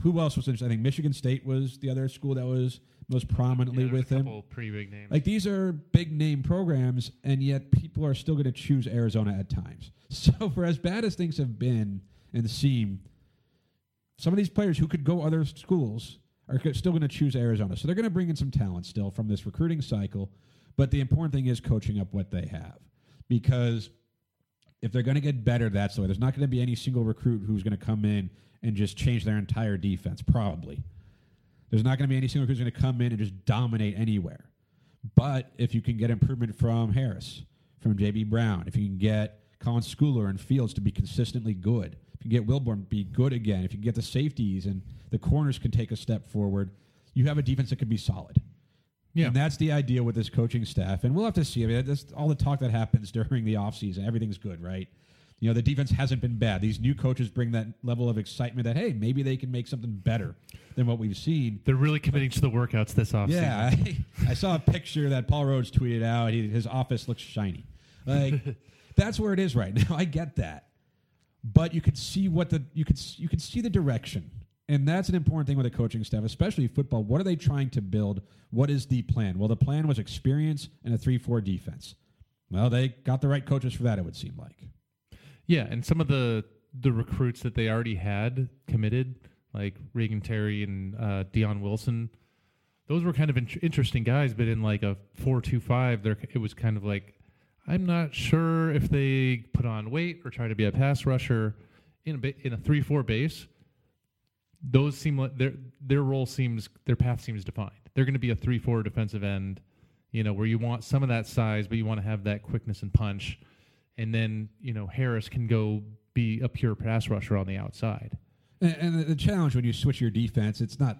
who else was interesting? I think Michigan State was the other school that was most prominently Yeah, with a him. pretty big names. Like these are big name programs, and yet people are still going to choose Arizona at times. [LAUGHS] So for as bad as things have been and seem, some of these players who could go other schools are still going to choose Arizona. So they're going to bring in some talent still from this recruiting cycle. But the important thing is coaching up what they have, because if they're going to get better, that's the way. There's not going to be any single recruit who's going to come in and just change their entire defense. Probably. There's not going to be any single recruit who's going to come in and just dominate anywhere. But if you can get improvement from Harris, from J.B. Brown, if you can get Colin Schooler and Fields to be consistently good, if you can get Wilborn to be good again, if you can get the safeties and the corners can take a step forward, you have a defense that could be solid. Yeah. And that's the idea with this coaching staff. And we'll have to see. I mean, that's all the talk that happens [LAUGHS] during the offseason. Everything's good, right? You know, the defense hasn't been bad. These new coaches bring that level of excitement that, hey, maybe they can make something better than what we've seen. They're really committing to the workouts this offseason. Yeah, I, I saw a picture that Paul Rhoads tweeted out. He, his office looks shiny. Like [LAUGHS] that's where it is right now. [LAUGHS] I get that, but you could see what the you could you could see the direction, and that's an important thing with a coaching staff, especially football. What are they trying to build? What is the plan? Well, the plan was experience and a three-four defense. Well, they got the right coaches for that. It would seem like. Yeah, and some of the the recruits that they already had committed, like Reagan Terry and uh, Dion Wilson, those were kind of in- interesting guys. But in like a four-two-five, there it was kind of like I'm not sure if they put on weight or try to be a pass rusher in a ba- in a three-four base. Those seem like their their role seems their path seems defined. They're going to be a three-four defensive end, you know, where you want some of that size, but you want to have that quickness and punch and then you know Harris can go be a pure pass rusher on the outside. And, and the, the challenge when you switch your defense, it's not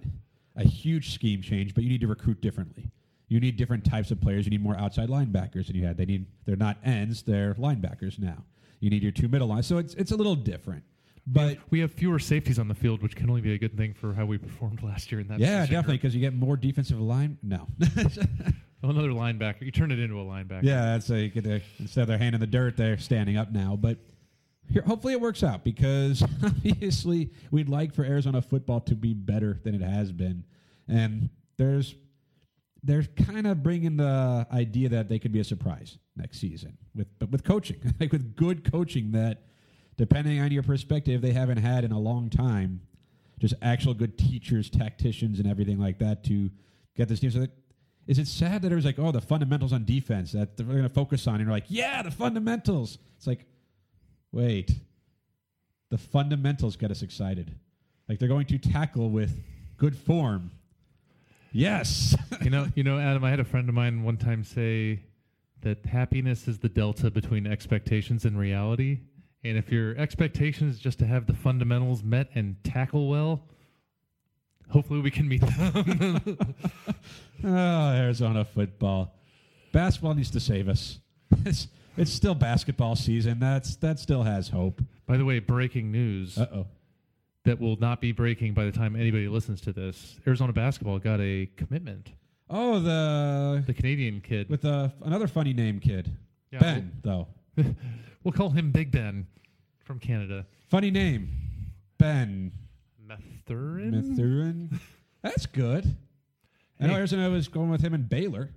a huge scheme change, but you need to recruit differently. You need different types of players. You need more outside linebackers than you had. They need they're not ends, they're linebackers now. You need your two middle lines. So it's it's a little different. But We have fewer safeties on the field, which can only be a good thing for how we performed [LAUGHS] last year in that. yeah, position definitely because you get more defensive line. No. [LAUGHS] Another linebacker. You turn it into a linebacker. yeah, that's a, you get a, instead of their hand in the dirt, they're standing up now. But here, hopefully it works out because [LAUGHS] obviously we'd like for Arizona football to be better than it has been, and there's they're kind of bringing the idea that they could be a surprise next season with but with coaching, like with good coaching that, depending on your perspective, they haven't had in a long time. Just actual good teachers, tacticians, and everything like that to get this team. So that, is it sad that it was like, oh, the fundamentals on defense that they're going to focus on, and you're like, yeah, the fundamentals. It's like, wait, the fundamentals get us excited. Like they're going to tackle with good form. Yes. [LAUGHS] you know, you know, Adam. I had a friend of mine one time say that happiness is the delta between expectations and reality. And if your expectation is just to have the fundamentals met and tackle well, hopefully we can meet them. Oh, [LAUGHS] Arizona football. Basketball needs to save us. [LAUGHS] It's, it's still basketball season. That's that still has hope. By the way, breaking news. Uh oh. that will not be breaking by the time anybody listens to this. Arizona basketball got a commitment. Oh, the The Canadian kid. with the another funny name kid. Yeah, ben, though. [LAUGHS] We'll call him Big Ben from Canada. Funny name. Ben Methurin? Mathurin. [LAUGHS] That's good. I know Arizona was going with him in Baylor.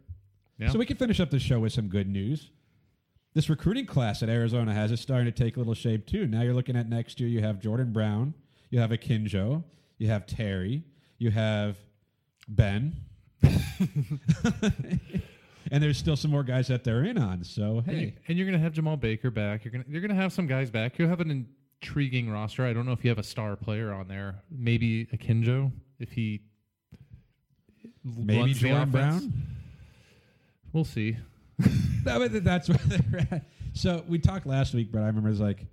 Yeah. So we can finish up the show with some good news. This recruiting class that Arizona has is starting to take a little shape too. Now you're looking at next year. You have Jordan Brown, you have Akinjo, you have Terry, you have Ben, [LAUGHS] and there's still some more guys that they're in on. So hey, and you're going to have Jemarl Baker back. You're going to you're going to have some guys back. You'll have an intriguing roster. I don't know if you have a star player on there. Maybe Akinjo if he maybe offense. Brown. We'll see. [LAUGHS] No, but that's where they're at. So we talked last week, but I remember it was like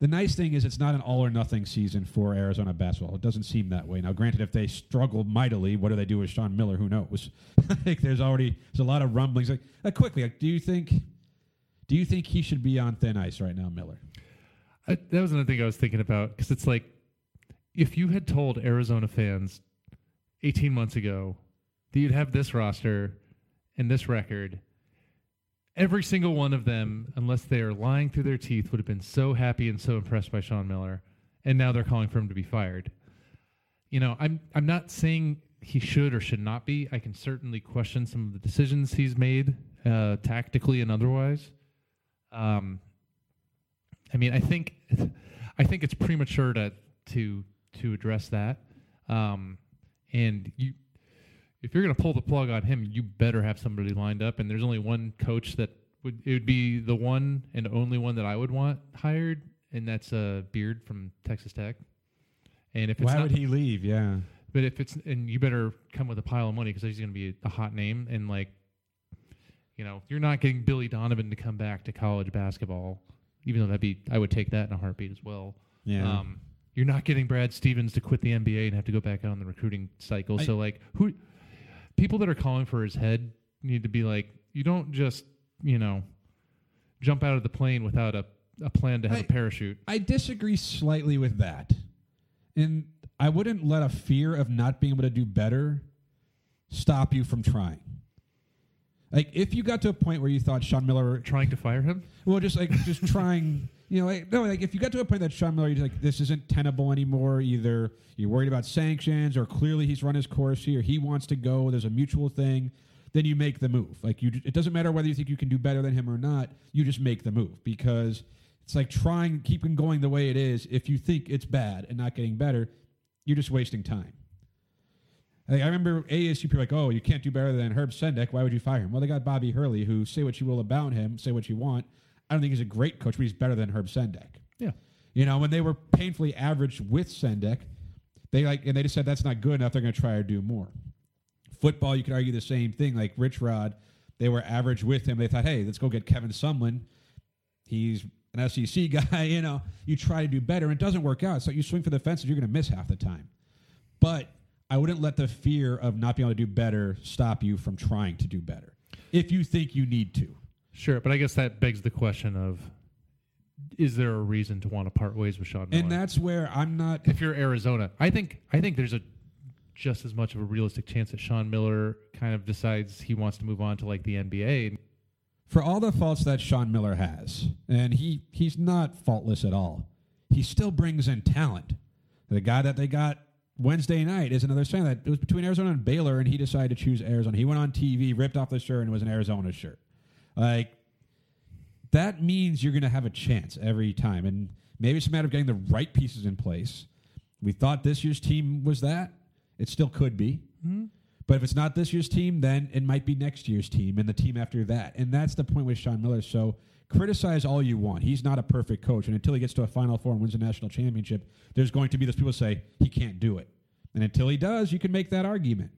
the nice thing is it's not an all or nothing season for Arizona basketball. It doesn't seem that way. Now, granted, if they struggle mightily, what do they do with Sean Miller? Who knows? [LAUGHS] there's already there's a lot of rumblings. Like, uh, quickly, like, do you think do you think he should be on thin ice right now, Miller? I, that was another thing I was thinking about because it's like if you had told Arizona fans 18 months ago that you'd have this roster and this record, every single one of them, unless they are lying through their teeth, would have been so happy and so impressed by Sean Miller. And now they're calling for him to be fired. You know, I'm I'm not saying he should or should not be. I can certainly question some of the decisions he's made, uh, tactically and otherwise. Um, I mean, I think I think it's premature to to to address that. Um, and you, if you're going to pull the plug on him, you better have somebody lined up. And there's only one coach that would it would be the one and only one that I would want hired, and that's uh, Beard from Texas Tech. And if it's Why not, would he leave? Yeah. but if it's and you better come with a pile of money because he's going to be a hot name and like, you know, you're not getting Billy Donovan to come back to college basketball, even though that'd be I would take that in a heartbeat as well. Yeah. Um, you're not getting Brad Stevens to quit the NBA and have to go back out on the recruiting cycle. I- so like, who people that are calling for his head need to be like, you don't just you know jump out of the plane without a a plan to have I- a parachute. I disagree slightly with that. And I wouldn't let a fear of not being able to do better stop you from trying. Like if you got to a point where you thought Sean Miller Trying to fire him. well just like just [LAUGHS] trying you know like no like if you got to a point that Sean Miller you're like this isn't tenable anymore either you're worried about sanctions or clearly he's run his course here he wants to go there's a mutual thing then you make the move like you it doesn't matter whether you think you can do better than him or not you just make the move because it's like trying keeping going the way it is if you think it's bad and not getting better you're just wasting time like, I remember ASU people like, oh, you can't do better than Herb Sendek. Why would you fire him? Well, they got Bobby Hurley, who say what you will about him, say what you want. I don't think he's a great coach, but he's better than Herb Sendek. Yeah. You know, when they were painfully average with Sendek, they like, and they just said that's not good enough. They're going to try to do more. Football, you could argue the same thing. Like Rich Rod, they were average with him. They thought, hey, let's go get Kevin Sumlin. He's an SEC [LAUGHS] guy. You know, you try to do better, and it doesn't work out. So you swing for the fences, you're going to miss half the time. But I wouldn't let the fear of not being able to do better stop you from trying to do better. If you think you need to. Sure, but I guess that begs the question of is there a reason to want to part ways with Sean Miller? And that's where I'm not if you're Arizona, I think I think there's a just as much of a realistic chance that Sean Miller kind of decides he wants to move on to like the NBA. for all the faults that Sean Miller has, and he he's not faultless at all. He still brings in talent. The guy that they got Wednesday night is another sign that it was between Arizona and Baylor, and he decided to choose Arizona. He went on TV, ripped off the shirt, and it was an Arizona shirt. Like that means you're going to have a chance every time, and maybe it's a matter of getting the right pieces in place. We thought this year's team was that. It still could be. Mm-hmm. But if it's not this year's team, then it might be next year's team and the team after that. And that's the point with Sean Miller. So criticize all you want. He's not a perfect coach. And until he gets to a Final Four and wins a national championship, there's going to be those people say he can't do it. And until he does, you can make that argument.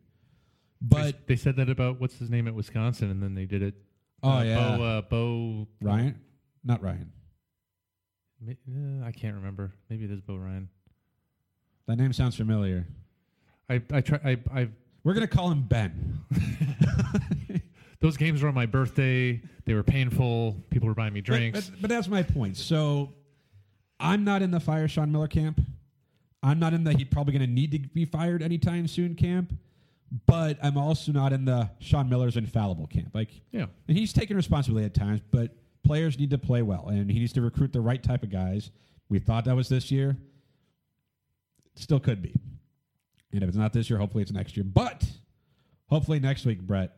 But they, they said that about what's his name at Wisconsin, and then they did it. Oh, uh, yeah. Bo, uh, Bo Ryan, not Ryan. Uh, I can't remember. Maybe it is Bo Ryan. That name sounds familiar. I I try I I We're going to call him Ben. [LAUGHS] those games were on my birthday. They were painful. People were buying me But- drinks. But, but that's my point. So I'm not in the fire Sean Miller camp. I'm not in the he's probably going to need to be fired anytime soon camp. But I'm also not in the Sean Miller's infallible camp. Like, yeah. and he's taking responsibility at times, but players need to play well, and he needs to recruit the right type of guys. We thought that was this year. Still could be. And if it's not this year, hopefully it's next year. But hopefully next week, Brett,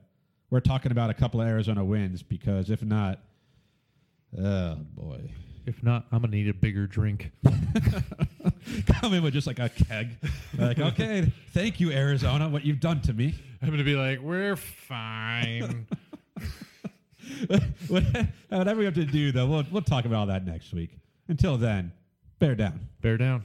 we're talking about a couple of Arizona wins because if not, oh boy. If not, I'm gonna need a bigger drink. [LAUGHS] Come in with just like a keg. like, okay, thank you, Arizona, what you've done to me. I'm gonna be like, we're fine. [LAUGHS] [LAUGHS] Whatever we have to do, though, we'll, we'll talk about all that next week. Until then, bear down. Bear down.